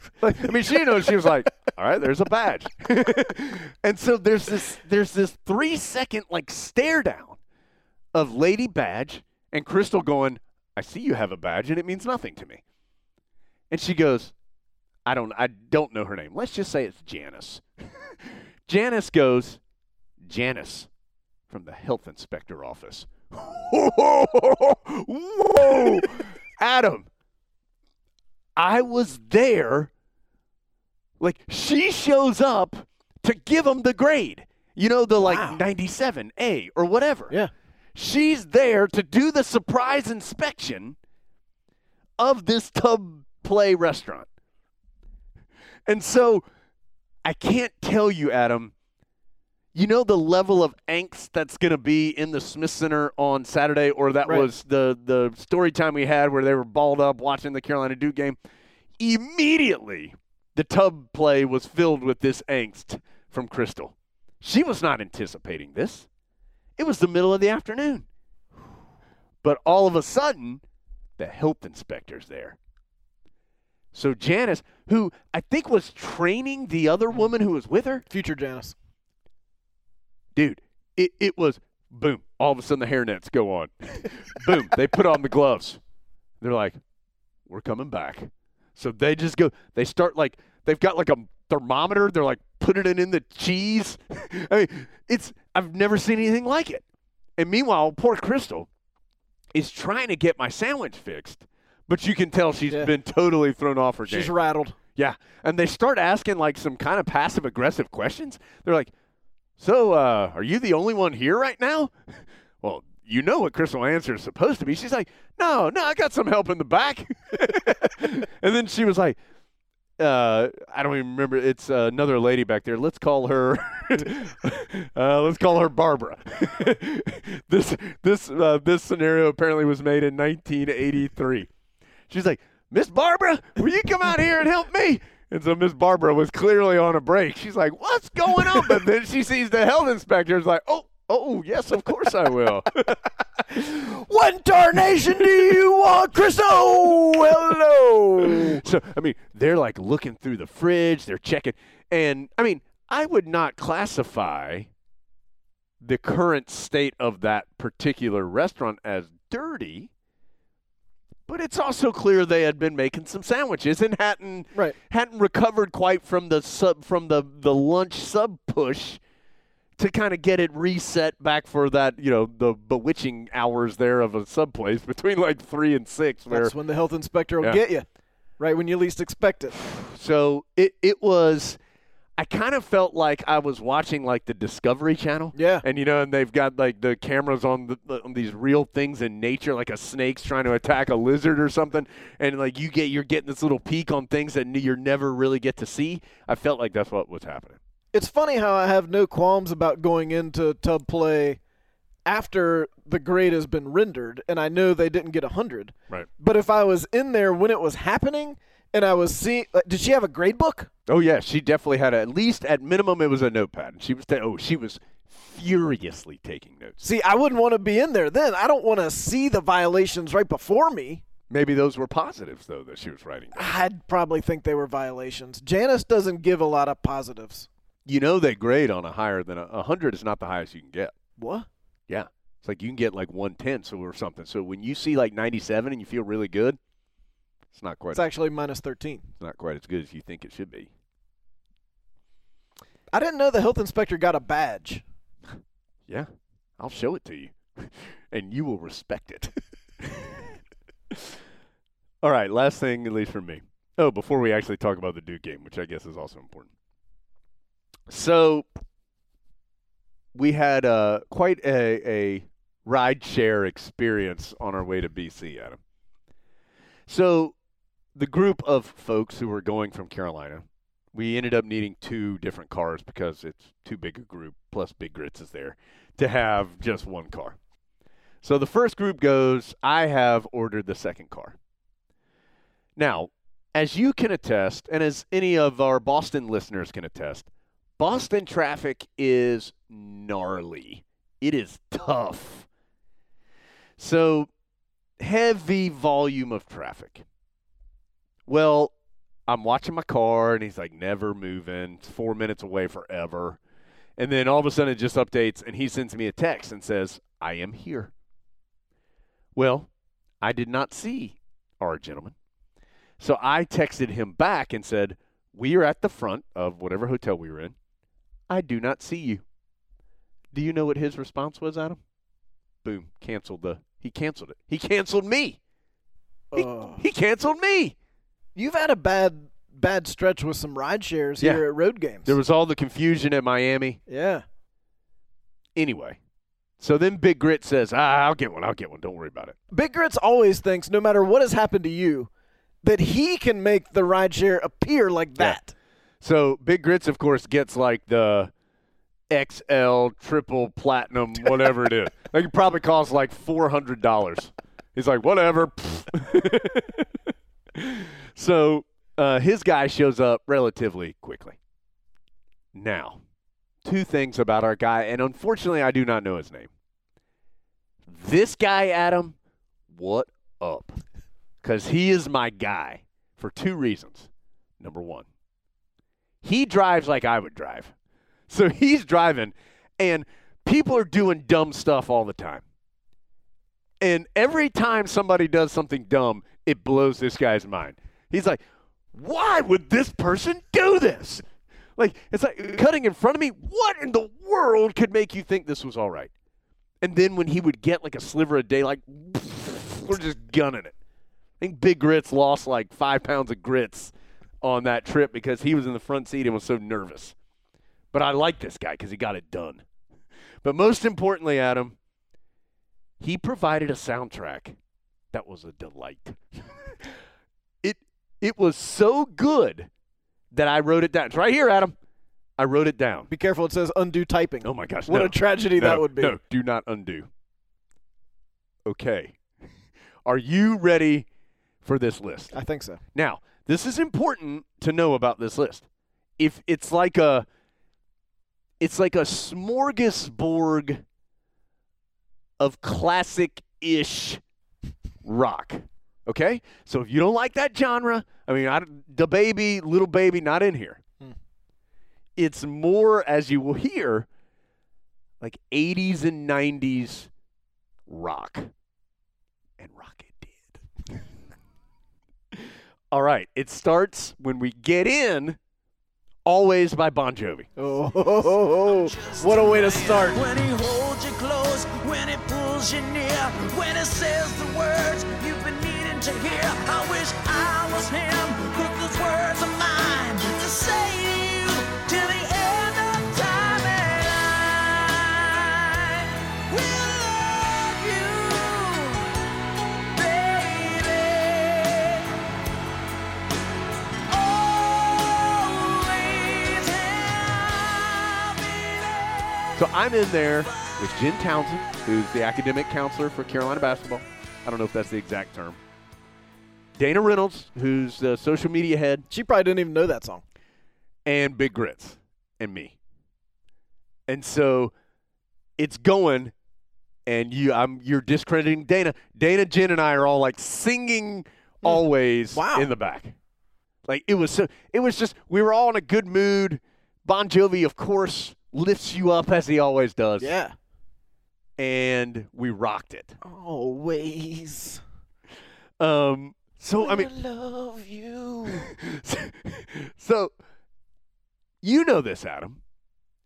Speaker 3: <laughs> like, I mean, she didn't. She was like, "All right, there's a badge." <laughs> and so there's this there's this three second like stare down of Lady Badge and Crystal going, "I see you have a badge, and it means nothing to me." And she goes, "I don't I don't know her name. Let's just say it's Janice." <laughs> Janice goes, "Janice from the health inspector office." Whoa, Adam. I was there. Like she shows up to give him the grade. You know, the like 97A or whatever.
Speaker 4: Yeah.
Speaker 3: She's there to do the surprise inspection of this tub play restaurant. And so I can't tell you, Adam, you know the level of angst that's going to be in the Smith Center on Saturday, or that
Speaker 4: Right.
Speaker 3: was the the story time we had where they were balled up watching the Carolina Duke game. Immediately, the tub play was filled with this angst from Crystal. She was not anticipating this. It was the middle of the afternoon. But all of a sudden, the health inspector's there. So Janice, who I think was training the other woman who was with her,
Speaker 4: Future Janice.
Speaker 3: Dude, it, it was boom. All of a sudden the hairnets go on. <laughs> boom. They put on the gloves. They're like, we're coming back. So they just go, they start like, they've got like a thermometer. They're like putting it in the cheese. <laughs> I mean, it's, I've never seen anything like it. And meanwhile, poor Crystal is trying to get my sandwich fixed, but you can tell she's
Speaker 4: Yeah.
Speaker 3: been totally thrown off her game.
Speaker 4: She's rattled.
Speaker 3: Yeah. And they start asking like some kind of passive aggressive questions. They're like, So, uh, are you the only one here right now? <laughs> Well, you know what Crystal answer is supposed to be. She's like, No, no, I got some help in the back. <laughs> and then she was like, uh, I don't even remember. It's uh, another lady back there. Let's call her. <laughs> uh, let's call her Barbara. this this uh, this scenario apparently was made in 1983. She's like, Miss Barbara, will you come out here and help me? And so Miss Barbara was clearly on a break. She's like, "What's going on?" But then she sees the health inspector. Is like, "Oh, oh, yes, of course I will." <laughs>
Speaker 4: What tarnation do you want, Chris? Oh, hello.
Speaker 3: So I mean, they're like looking through the fridge, they're checking, and I mean, I would not classify the current state of that particular restaurant as dirty, but it's also clear they had been making some sandwiches and hadn't
Speaker 4: Right.
Speaker 3: hadn't recovered quite from the sub from the the lunch sub push to kind of get it reset back for that you know the bewitching hours there of a sub place <laughs> between like three and six where
Speaker 4: That's when the health inspector will
Speaker 3: Yeah.
Speaker 4: get you, right when you least expect it.
Speaker 3: So it it was. I kind of felt like I was watching like the Discovery Channel.
Speaker 4: Yeah.
Speaker 3: And you know, and they've got like the cameras on the on these real things in nature, like a snake's trying to attack a lizard or something, and like you get you're getting this little peek on things that you're never really get to see. I felt like that's what was happening.
Speaker 4: It's funny how I have no qualms about going into tub play after the grade has been rendered, and I know they didn't get a hundred.
Speaker 3: Right.
Speaker 4: But if I was in there when it was happening, and I was seeing, uh, did she have a grade book?
Speaker 3: Oh yeah, she definitely had a, at least at minimum it was a notepad, and she was ta- oh she was furiously taking notes.
Speaker 4: See, I wouldn't want to be in there then. I don't want to see the violations right before me.
Speaker 3: Maybe those were positives though that she was writing. down.
Speaker 4: I'd probably think they were violations. Janice doesn't give a lot of positives.
Speaker 3: You know they grade on a higher than a, a hundred is not the highest you can get.
Speaker 4: What?
Speaker 3: Yeah. It's like you can get like 110 so or something. So when you see like 97 and you feel really good, it's not quite
Speaker 4: It's actually minus 13.
Speaker 3: it's not quite as good as you think it should be.
Speaker 4: I didn't know the health inspector got a badge. <laughs>
Speaker 3: Yeah. I'll show it to you. <laughs> and you will respect it. <laughs> All right, last thing at least for me. Oh, before we actually talk about the Duke game, which I guess is also important. So we had uh, quite a, a ride share experience on our way to BC, Adam. So the group of folks who were going from Carolina, we ended up needing two different cars because it's too big a group, plus Big Grits is there, to have just one car. So the first group goes, I have ordered the second car. Now, as you can attest, and as any of our Boston listeners can attest, Boston traffic is gnarly. It is tough. So, heavy volume of traffic. Well, I'm watching my car, and he's like, never moving. It's four minutes away forever. And then all of a sudden, it just updates, and he sends me a text and says, I am here. Well, I did not see our gentleman. So I texted him back and said, We are at the front of whatever hotel we were in. I do not see you. Do you know what his response was, Adam? Boom. Canceled the. He canceled it. He canceled me. He, he canceled me.
Speaker 4: You've had a bad bad stretch with some ride shares
Speaker 3: Yeah.
Speaker 4: here at road games.
Speaker 3: There was all the confusion at Miami.
Speaker 4: yeah.
Speaker 3: Anyway, so then Big Grit says, ah, I'll get one. I'll get one. Don't worry about it.
Speaker 4: Big Grits always thinks no matter what has happened to you, that he can make the ride share appear like
Speaker 3: Yeah.
Speaker 4: that.
Speaker 3: So Big Grits, of course, gets like the XL, triple, platinum, <laughs> whatever it is. Like it probably costs like four hundred dollars. He's like, whatever. <laughs> <laughs> so uh, his guy shows up relatively quickly. Now, two things about our guy, and unfortunately, I do not know his name. This guy, Adam, what up? Because he is my guy for two reasons. Number one, he drives like I would drive. So <laughs> he's driving, and people are doing dumb stuff all the time. And every time somebody does something dumb, it blows this guy's mind. He's like, why would this person do this? Like, it's like cutting in front of me. What in the world could make you think this was all right? And then when he would get like a sliver a day, like, we're just gunning it. I think Big Grits lost like five pounds of grits on that trip because he was in the front seat and was so nervous. But I like this guy because he got it done. But most importantly, Adam, he provided a soundtrack that was a delight. it it was so good that I wrote it down. It's right here, Adam. I wrote it down.
Speaker 4: Be careful, it says undo typing.
Speaker 3: Oh my gosh!
Speaker 4: What
Speaker 3: no.
Speaker 4: a tragedy that would be.
Speaker 3: No, do not undo. Okay. Are you ready for this list?
Speaker 4: I think so.
Speaker 3: Now, this is important to know about this list. If it's like a it's like a smorgasbord of classic-ish rock. Okay? So if you don't like that genre, I mean, I, the baby, little baby, not in here. Hmm. It's more, as you will hear, like 80s and 90s rock. And rock it did. <laughs> All right. It starts when we get in, always by Bon Jovi.
Speaker 4: Oh, <laughs> what a way to start.
Speaker 7: When says the words you've been needing to hear. I wish I was him, but those words are mine to say to you till the end of time. And I will love you, baby. Always
Speaker 3: So I'm in there with Jen Townsend, who's the academic counselor for Carolina basketball. I don't know if that's the exact term. Dana Reynolds, who's the social media head.
Speaker 4: She probably didn't even know that song.
Speaker 3: And Big Grits and me. And so it's going and you I'm you're discrediting Dana. Dana, Jen, and I are all like singing hmm. always
Speaker 4: Wow.
Speaker 3: in the back. Like it was so it was just we were all in a good mood. Bon Jovi, of course, lifts you up as he always does.
Speaker 4: Yeah.
Speaker 3: And we rocked it.
Speaker 4: Always.
Speaker 3: Um so I mean
Speaker 7: love you. <laughs>
Speaker 3: so you know this, Adam.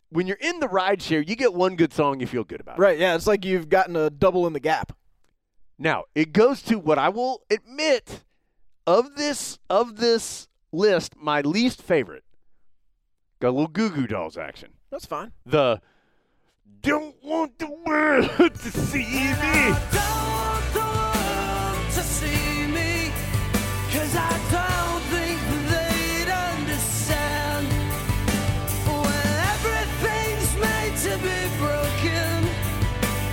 Speaker 3: When you're in the ride share, you get one good song you feel good about.
Speaker 4: Right, yeah. It's like you've gotten a double in the gap.
Speaker 3: Now, it goes to what I will admit of this of this list, my least favorite. Got a little Goo Goo Dolls action.
Speaker 4: That's fine.
Speaker 3: The don't want the world <laughs> to see me.
Speaker 7: Don't want to see me, 'cause I don't think they'd understand. When everything's made to be broken,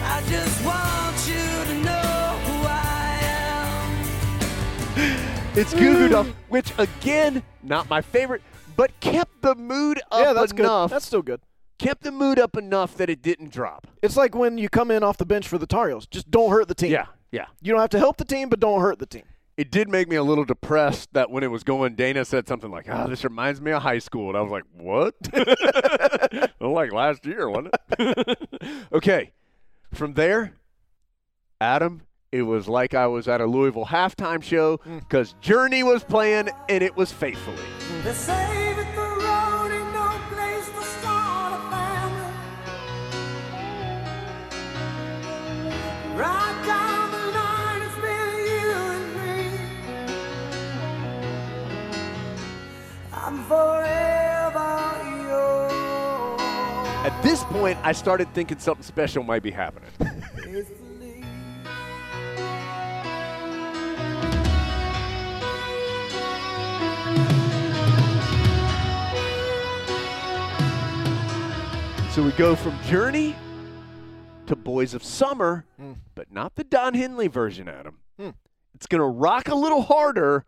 Speaker 7: I just want you to know who I am.
Speaker 3: It's Goo Goo mm. Dolls, which again, not my favorite, but kept the mood up
Speaker 4: yeah, that's
Speaker 3: enough.
Speaker 4: good. That's still good.
Speaker 3: Kept the mood up enough that it didn't drop.
Speaker 4: It's like when you come in off the bench for the Tar Heels. Just don't hurt the team.
Speaker 3: Yeah, yeah.
Speaker 4: You don't have to help the team, but don't hurt the team.
Speaker 3: It did make me a little depressed that when it was going, Dana said something like, "Ah, this reminds me of high school," and I was like, "What?" <laughs> like last year, wasn't it? <laughs> okay, from there, Adam, it was like I was at a Louisville halftime show because Journey was playing, and it was faithfully. At this point, I started thinking something special might be happening. <laughs> So we go from Journey to Boys of Summer, but not the Don Henley version, Adam.
Speaker 4: Hmm.
Speaker 3: It's going to rock a little harder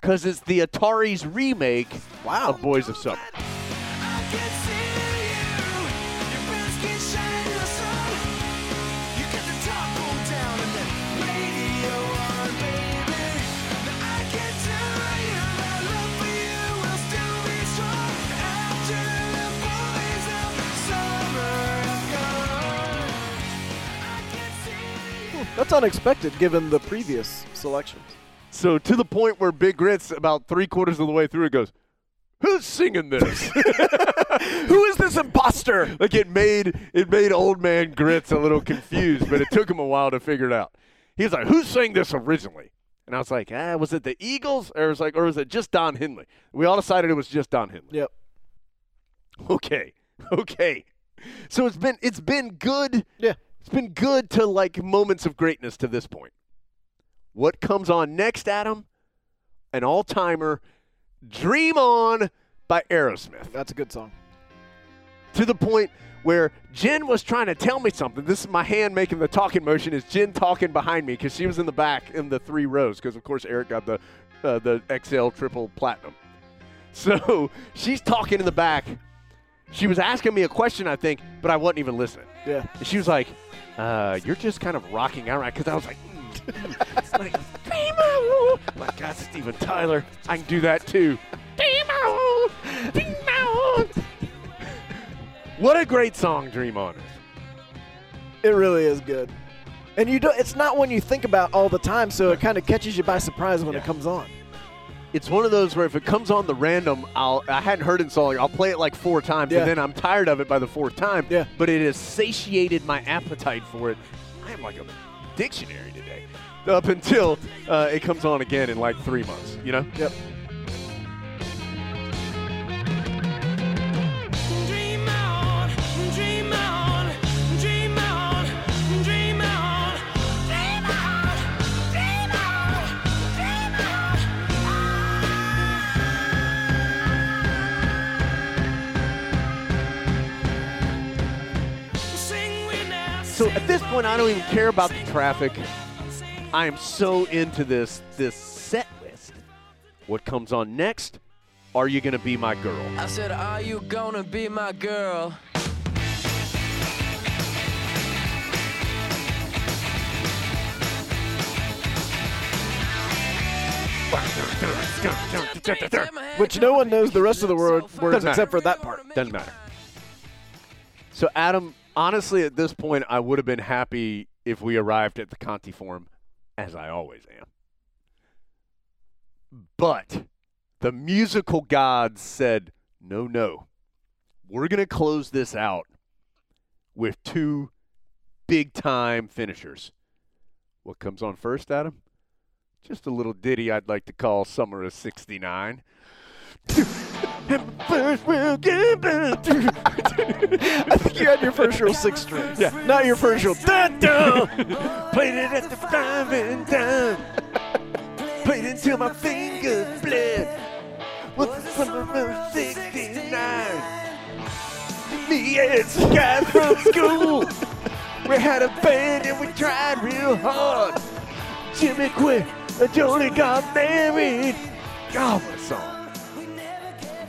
Speaker 3: because it's the Atari's remake
Speaker 4: Wow.
Speaker 3: of Boys of Summer.
Speaker 7: I can see you. Your breath can shine the sun. You got the top pulled down and the radio on, baby. Now I can tell you my love for you will still be strong after the boys of summer is gone. I can see you.
Speaker 4: That's unexpected given the previous selections.
Speaker 3: So to the point where Big Grits, about three quarters of the way through, it goes, "Who's singing this? <laughs>
Speaker 4: Who is this imposter?
Speaker 3: like it made it made old man Grits a little confused, but it took him a while to figure it out. He was like, "Who sang this originally?" And I was like, "Ah, was it the Eagles, or was like, or was it just Don Henley?" We all decided it was just Don Henley.
Speaker 4: Yep.
Speaker 3: Okay, <laughs> okay. So it's been it's been good.
Speaker 4: Yeah.
Speaker 3: It's been good to like moments of greatness to this point. What comes on next, Adam? An all timer. Dream on by Aerosmith.
Speaker 4: That's a good song.
Speaker 3: To the point where Jen was trying to tell me something. This is my hand making the talking motion. Is Jen talking behind me because she was in the back in the three rows because of course Eric got the uh, the XL triple platinum. <laughs> So she's talking in the back. She was asking me a question, I think, but I wasn't even listening.
Speaker 4: Yeah.
Speaker 3: And she was like, uh, "You're just kind of rocking out right?" Because I was like, mm, like, "Demo!" my God, Steven Tyler, I can do that too. Demo! Demo! What a great song, Dream On is.
Speaker 4: It really is good. And you do it's not one you think about all the time, so it kind of catches you by surprise when it comes on.
Speaker 3: It's one of those where if it comes on the random, I'll I hadn't heard it in so long, I'll play it like four times,
Speaker 4: Yeah.
Speaker 3: and then I'm tired of it by the fourth time.
Speaker 4: Yeah.
Speaker 3: But it has satiated my appetite for it. I am like a dictionary. Up until uh, it comes on again in like three months, you know?
Speaker 4: Yep.
Speaker 7: Dream on, dream on, dream on, dream on, dream on, dream on, dream on. Sing with us.
Speaker 3: So at this point, I don't even care about the traffic. I am so into this this set list. What comes on next? Are you gonna be my girl?
Speaker 10: I said, Are you gonna be my girl?
Speaker 4: Which no one knows the rest of the word, words
Speaker 3: Doesn't
Speaker 4: except for that part.
Speaker 3: Doesn't matter. So, Adam, honestly, at this point, I would have been happy if we arrived at the Conte Forum, as I always am. But the musical gods said, no, no. We're going to close this out with two big time finishers. What comes on first, Adam? Just a little ditty I'd like to call Summer of 69. <laughs> First we'll get back <laughs>
Speaker 4: I think you had your first real six string.
Speaker 3: Yeah.
Speaker 4: Not your first real
Speaker 3: dun dun. <laughs> Played it at the five and dime. Played it till my fingers bled. Was the summer of '69. Me and some from school. We had a band and we tried real hard. Jimmy quit. Joni got married. God, what a song.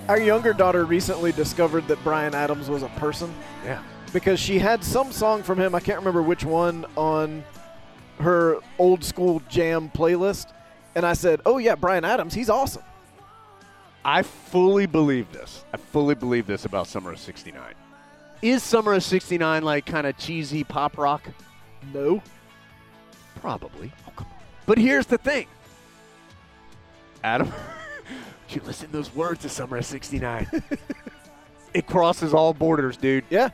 Speaker 4: Our younger daughter recently discovered that Bryan Adams was a person
Speaker 3: Yeah.
Speaker 4: because she had some song from him, I can't remember which one, on her old school jam playlist. And I said, Oh, yeah, Bryan Adams, he's awesome.
Speaker 3: I fully believe this. I fully believe this about Summer of 69. Is Summer of 69 like kind of cheesy pop rock?
Speaker 4: No.
Speaker 3: Probably. Oh, but here's the thing Adam, <laughs> you listen to those words of Summer of 69. <laughs> it crosses all borders, dude.
Speaker 4: Yeah.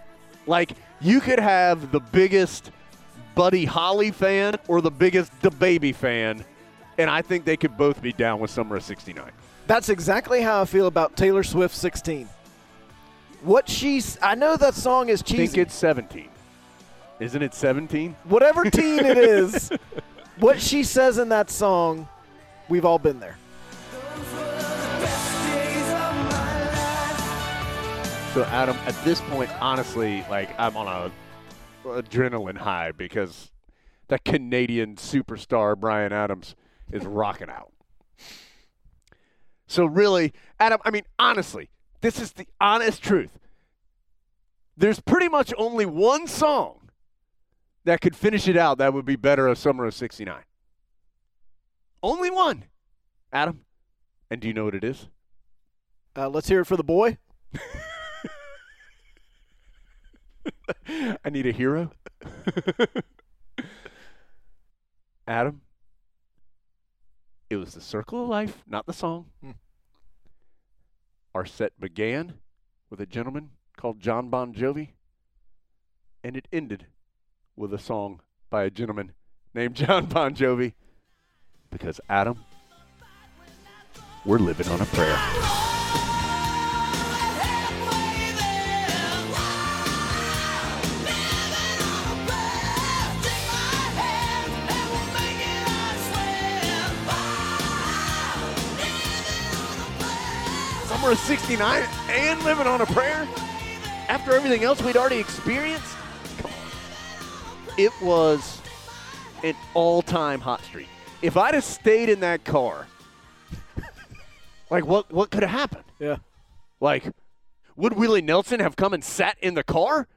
Speaker 3: Like, you could have the biggest Buddy Holly fan or the biggest The Baby fan, and I think they could both be down with Summer of 69.
Speaker 4: That's exactly how I feel about Taylor Swift 16. What she's, I know that song is
Speaker 3: I think it's 17. Isn't it 17?
Speaker 4: Whatever teen it is, <laughs> what she says in that song, we've all been there.
Speaker 3: So Adam, at this point, honestly, like I'm on a adrenaline high because that Canadian superstar Bryan Adams is rocking out. So really, Adam, I mean, honestly, this is the honest truth. There's pretty much only one song that could finish it out that would be better of Summer of 69. Only one. Adam, and do you know what it is?
Speaker 4: Uh, let's hear it for the boy. <laughs> <laughs>
Speaker 3: I need a hero. Adam, it was the circle of life, not the song. Hmm. Our set began with a gentleman called John Bon Jovi, and it ended with a song by a gentleman named <laughs> John Bon Jovi. Because, Adam, we're living on a prayer. Summer of 69 and living on a prayer after everything else we'd already experienced? It was an all time hot streak. If I'd have stayed in that car, <laughs> like what, what could have happened?
Speaker 4: Yeah.
Speaker 3: Like, would Willie Nelson have come and sat in the car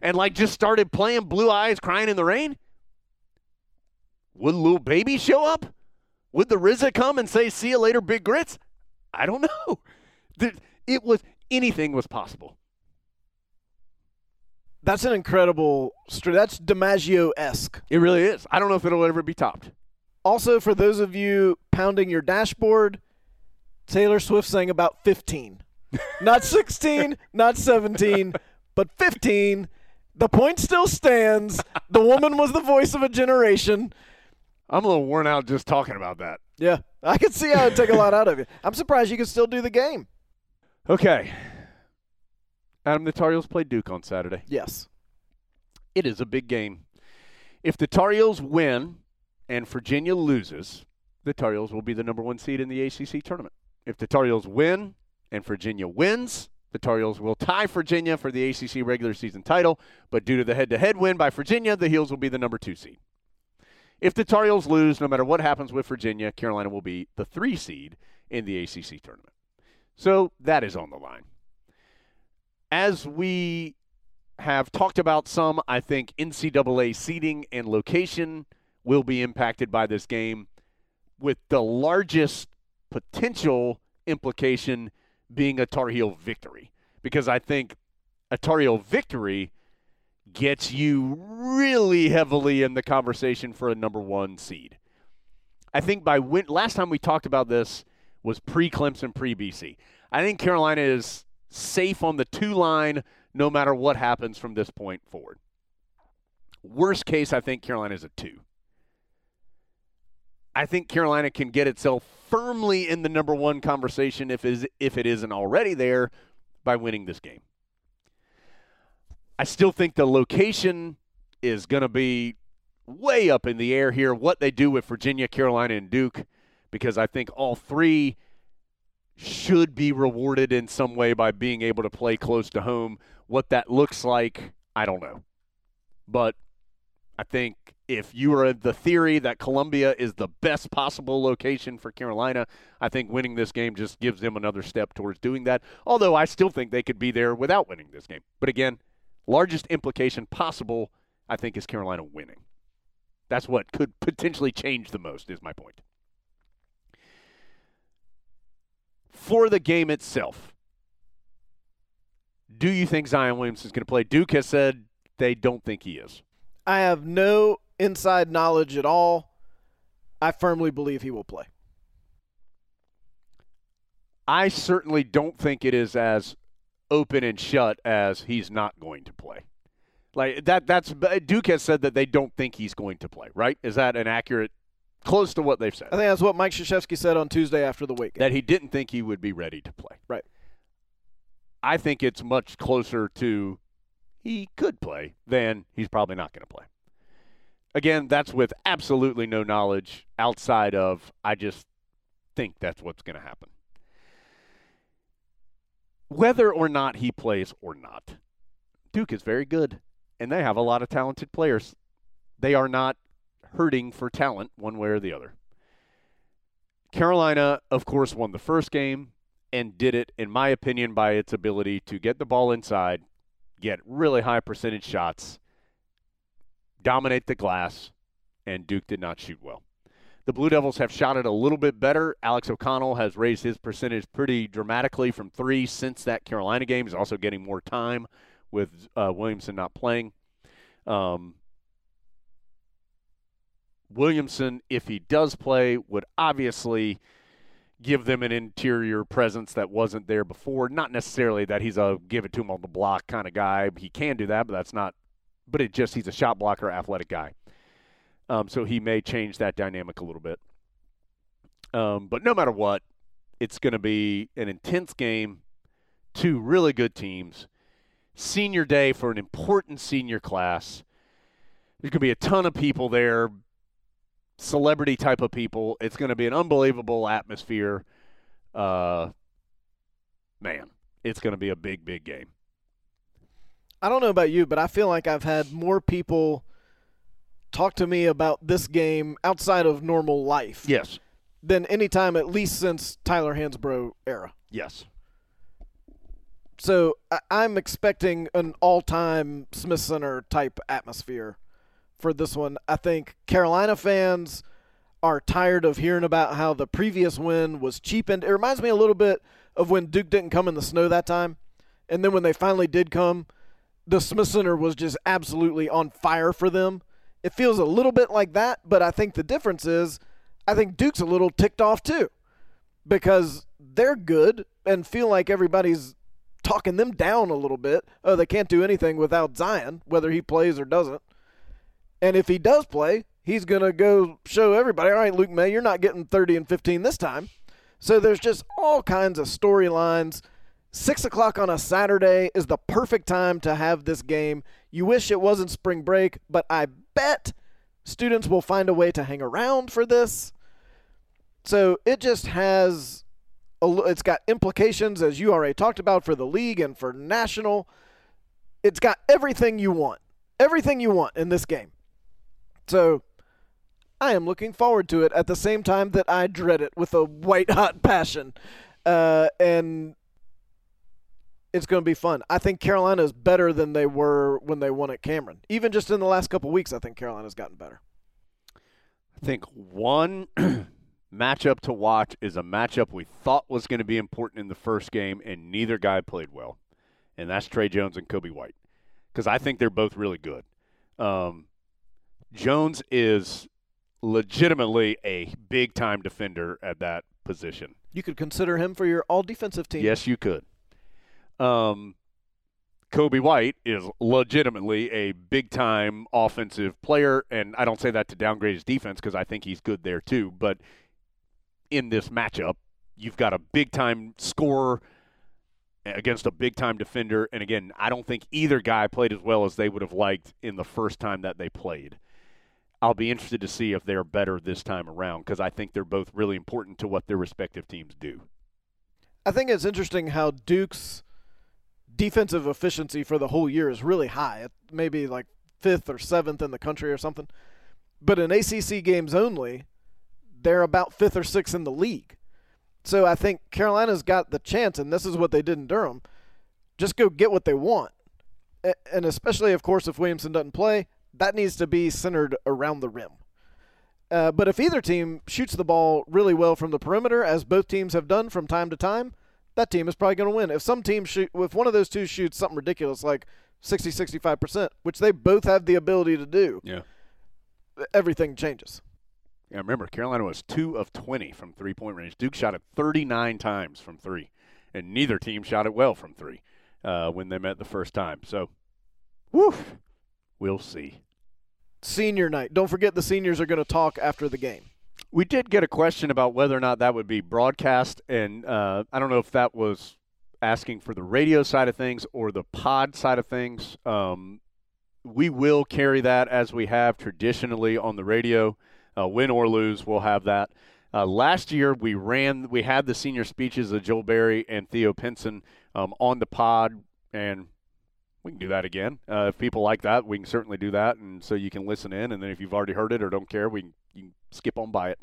Speaker 3: and like just started playing Blue Eyes Crying in the Rain? Would Lil Baby show up? Would the RZA come and say, "See you later, Big Grits"? I don't <laughs> know. It was anything was possible.
Speaker 4: That's an incredible. That's DiMaggio esque.
Speaker 3: It really is. I don't know if it'll ever be topped.
Speaker 4: Also, for those of you pounding your dashboard, Taylor Swift sang about 15. <laughs> not 16, not 17, but 15. The point still stands. The woman was the voice of a generation.
Speaker 3: I'm a little worn out just talking about that.
Speaker 4: Yeah, I could see how it'd take a lot out of you. I'm surprised you can still do the game.
Speaker 3: Okay. Adam, the Tar Heels played Duke on Saturday.
Speaker 4: Yes.
Speaker 3: It is a big game. If the Tar Heels win and Virginia loses, the Tar Heels will be the number one seed in the ACC tournament. If the Tar Heels win and Virginia wins, the Tar Heels will tie Virginia for the ACC regular season title, but due to the head to head win by Virginia, the Heels will be the number two seed. If the Tar Heels lose, no matter what happens with Virginia, Carolina will be the three seed in the ACC tournament. So that is on the line. As we have talked about some, I think NCAA seeding and location will be impacted by this game, with the largest potential implication being a Tar Heel victory. Because I think a Tar Heel victory gets you really heavily in the conversation for a number one seed. I think by win, last time we talked about this was pre Clemson, pre BC. I think Carolina is safe on the two line no matter what happens from this point forward. Worst case, I think Carolina is a two. I think Carolina can get itself firmly in the number one conversation if is, if it isn't already there by winning this game. I still think the location is going to be way up in the air here. What they do with Virginia, Carolina, and Duke, because I think all three should be rewarded in some way by being able to play close to home. What that looks like, I don't know. But I think if you are the theory that Columbia is the best possible location for Carolina, I think winning this game just gives them another step towards doing that. Although I still think they could be there without winning this game. But again, largest implication possible, I think, is Carolina winning. That's what could potentially change the most, is my point. For the game itself, do you think Zion Williamson is going to play? Duke has said they don't think he is.
Speaker 4: I have no inside knowledge at all. I firmly believe he will play.
Speaker 3: I certainly don't think it is as open and shut as he's not going to play. Like that that's uh, Duke has said that they don't think he's going to play, right? Is that an accurate close to what they've said?
Speaker 4: I think that's what Mike Krzyzewski said on Tuesday after the week.
Speaker 3: That he didn't think he would be ready to play.
Speaker 4: Right.
Speaker 3: I think it's much closer to he could play than he's probably not going to play. Again, that's with absolutely no knowledge outside of I just think that's what's going to happen. Whether or not he plays or not, Duke is very good, and they have a lot of talented players. They are not hurting for talent one way or the other. Carolina, of course, won the first game and did it, in my opinion, by its ability to get the ball inside, get really high percentage shots, dominate the glass, and Duke did not shoot well. The Blue Devils have shot it a little bit better. Alex O'Connell has raised his percentage pretty dramatically from three since that Carolina game. He's also getting more time with uh, Williamson not playing. Um, Williamson, if he does play, would obviously give them an interior presence that wasn't there before. Not necessarily that he's a give it to him on the block kind of guy. He can do that, but that's not. But it just he's a shot blocker, athletic guy. Um, so he may change that dynamic a little bit. Um, but no matter what, it's going to be an intense game. Two really good teams. Senior day for an important senior class. There's going to be a ton of people there, celebrity type of people. It's going to be an unbelievable atmosphere. Uh, man, it's going to be a big, big game.
Speaker 4: I don't know about you, but I feel like I've had more people talk to me about this game outside of normal life.
Speaker 3: Yes.
Speaker 4: Than any time, at least since Tyler Hansbrough era.
Speaker 3: Yes.
Speaker 4: So I- I'm expecting an all-time Smith Center type atmosphere for this one. I think Carolina fans are tired of hearing about how the previous win was cheapened. It reminds me a little bit of when Duke didn't come in the snow that time, and then when they finally did come, the Smith Center was just absolutely on fire for them. It feels a little bit like that, but I think the difference is I think Duke's a little ticked off too because they're good and feel like everybody's talking them down a little bit. Oh, they can't do anything without Zion, whether he plays or doesn't. And if he does play, he's going to go show everybody, all right, Luke Maye, you're not getting 30 and 15 this time. So there's just all kinds of storylines. Six o'clock on a Saturday is the perfect time to have this game. You wish it wasn't spring break, but I bet students will find a way to hang around for this. So it just has a, it's got implications as you already talked about for the league and for national. It's got everything you want. Everything you want in this game. So I am looking forward to it at the same time that I dread it with a white hot passion. Uh, and it's going to be fun. I think Carolina is better than they were when they won at Cameron. Even just in the last couple weeks, I think Carolina's gotten better.
Speaker 3: I think one <clears throat> matchup to watch is a matchup we thought was going to be important in the first game, and neither guy played well, and that's Tre Jones and Coby White, because I think they're both really good. Um, Jones is legitimately a big time defender at that position.
Speaker 4: You could consider him for your all defensive team.
Speaker 3: Yes, you could. Um, Coby White is legitimately a big time offensive player, and I don't say that to downgrade his defense because I think he's good there too. But in this matchup, you've got a big time scorer against a big time defender, and again, I don't think either guy played as well as they would have liked in the first time that they played. I'll be interested to see if they're better this time around because I think they're both really important to what their respective teams do.
Speaker 4: I think it's interesting how Duke's defensive efficiency for the whole year is really high. Maybe like fifth or seventh in the country or something. But in ACC games only, they're about fifth or sixth in the league. So I think Carolina's got the chance, and this is what they did in Durham. Just go get what they want. And especially, of course, if Williamson doesn't play, that needs to be centered around the rim. Uh, but if either team shoots the ball really well from the perimeter, as both teams have done from time to time, that team is probably going to win. If some team shoot, if one of those two shoots something ridiculous like 60, 65%, which they both have the ability to do,
Speaker 3: Yeah.
Speaker 4: everything changes.
Speaker 3: Yeah, remember, Carolina was 2 of 20 from three point range. Duke shot it 39 times from three, and neither team shot it well from three uh, when they met the first time. So, woof, we'll see.
Speaker 4: Senior night. Don't forget the seniors are going to talk after the game.
Speaker 3: We did get a question about whether or not that would be broadcast, and uh, I don't know if that was asking for the radio side of things or the pod side of things. Um, we will carry that as we have traditionally on the radio. Uh, win or lose, we'll have that. Uh, last year, we ran, we had the senior speeches of Joel Berry and Theo Pinson um, on the pod, and we can do that again. Uh, if people like that, we can certainly do that, and so you can listen in. And then if you've already heard it or don't care, we can, you can skip on by it.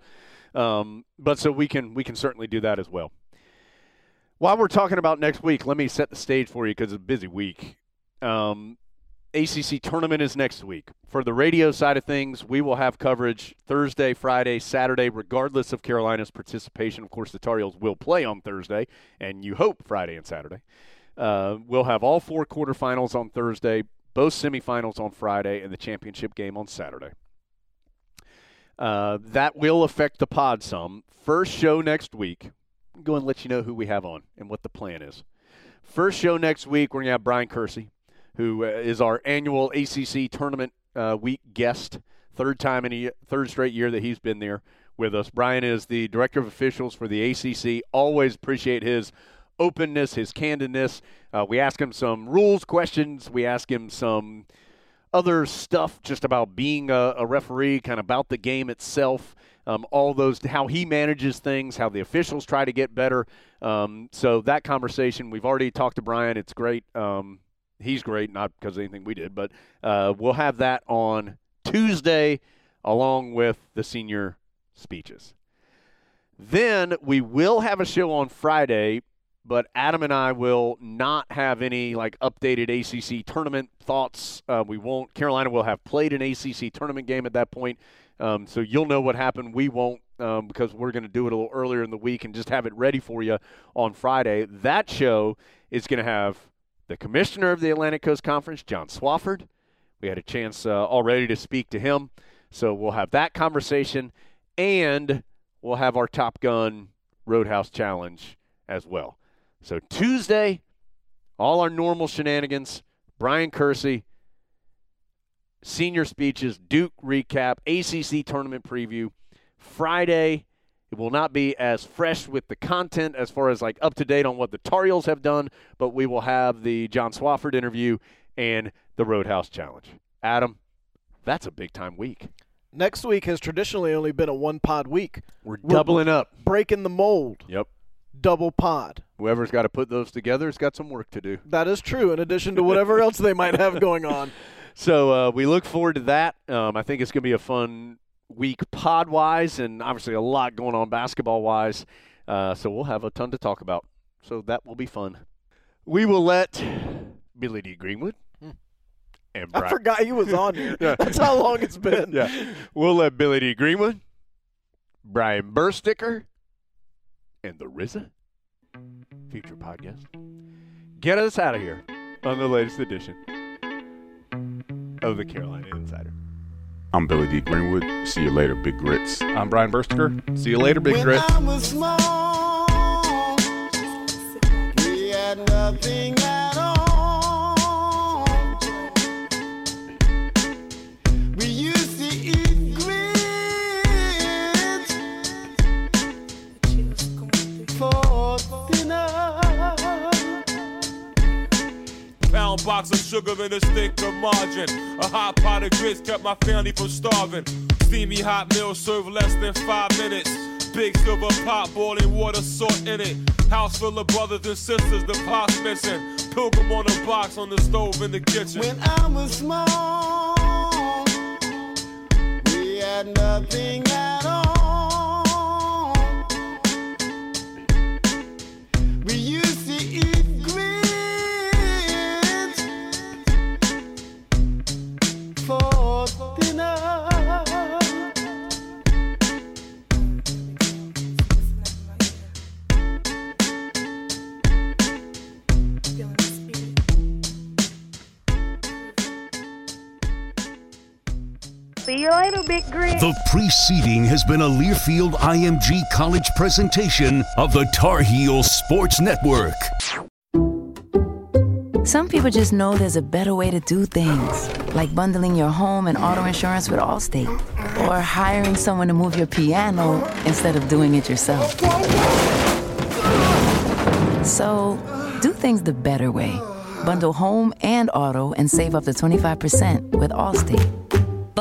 Speaker 3: Um, but so we can we can certainly do that as well. While we're talking about next week, let me set the stage for you because it's a busy week. Um, ACC tournament is next week. For the radio side of things, we will have coverage Thursday, Friday, Saturday, regardless of Carolina's participation. Of course, the Tar Heels will play on Thursday, and you hope Friday and Saturday. Uh, we'll have all four quarterfinals on Thursday, both semifinals on Friday, and the championship game on Saturday. Uh, that will affect the pod some. First show next week. I'll go and let you know who we have on and what the plan is. First show next week, we're going to have Bryan Kersey, who uh, our annual ACC tournament uh, week guest. Third time in a third straight year that he's been there with us. Brian is the director of officials for the ACC. Always appreciate his openness, his candidness. Uh, we ask him some rules questions. We ask him some other stuff just about being a, a referee, kind of about the game itself. um, all those how he manages things, how the officials try to get better. Um, so that conversation we've already talked to Brian. It's great. Um, he's great, not because of anything we did, but uh, we'll have that on Tuesday along with the senior speeches. Then we will have a show on Friday, but Adam and I will not have any like updated ACC tournament thoughts. Uh, we won't. Carolina will have played an ACC tournament game at that point, um, so you'll know what happened. We won't um, because we're going to do it a little earlier in the week and just have it ready for you on Friday. That show is going to have the commissioner of the Atlantic Coast Conference, John Swofford. We had a chance uh, already to speak to him, so we'll have that conversation, and we'll have our Top Gun Roadhouse Challenge as well. So Tuesday, all our normal shenanigans. Bryan Kersey, senior speeches, Duke recap, ACC tournament preview. Friday, it will not be as fresh with the content as far as like up to date on what the Tar Heels have done, but we will have the John Swofford interview and the Roadhouse Challenge. Adam, that's a big time week.
Speaker 4: Next week has traditionally only been a one pod week.
Speaker 3: We're doubling up.
Speaker 4: Breaking the mold.
Speaker 3: Yep.
Speaker 4: Double pod.
Speaker 3: Whoever's got to put those together has got some work to do.
Speaker 4: That is true, in addition to whatever else they might have going on. <laughs>
Speaker 3: So uh, we look forward to that. Um, I think it's going to be a fun week pod wise, and obviously a lot going on basketball wise. Uh, so we'll have a ton to talk about. So that will be fun. We will let Billy Dee Greenwood and
Speaker 4: I
Speaker 3: Bri-
Speaker 4: forgot he was on here. <laughs>
Speaker 3: Yeah.
Speaker 4: That's how long it's been. <laughs>
Speaker 3: yeah. We'll let Billy Dee Greenwood, Brian Bersticker, and the RZA, future podcast, get us out of here on the latest edition of the Carolina Insider.
Speaker 2: I'm Billy Dee Greenwood. See you later, Big Grits.
Speaker 6: I'm Brian Bersticker. See you later, Big
Speaker 7: When
Speaker 6: Grit.
Speaker 7: I was small,
Speaker 11: Pound box of sugar and a stick of margarine. A hot pot of grits kept my family from starving. Steamy hot meal served less than five minutes. Big silver pot, boiling water, salt in it. House full of brothers and sisters, the pot's missing. Pilgrim on a box on the stove in the kitchen.
Speaker 7: When I was small, we had nothing at all.
Speaker 12: Big Grit.
Speaker 1: The preceding has been a Learfield IMG College presentation of the Tar Heel Sports Network.
Speaker 13: Some people just know there's a better way to do things, like bundling your home and auto insurance with Allstate, or hiring someone to move your piano instead of doing it yourself. So, do things the better way. Bundle home and auto and save up to 25% with Allstate.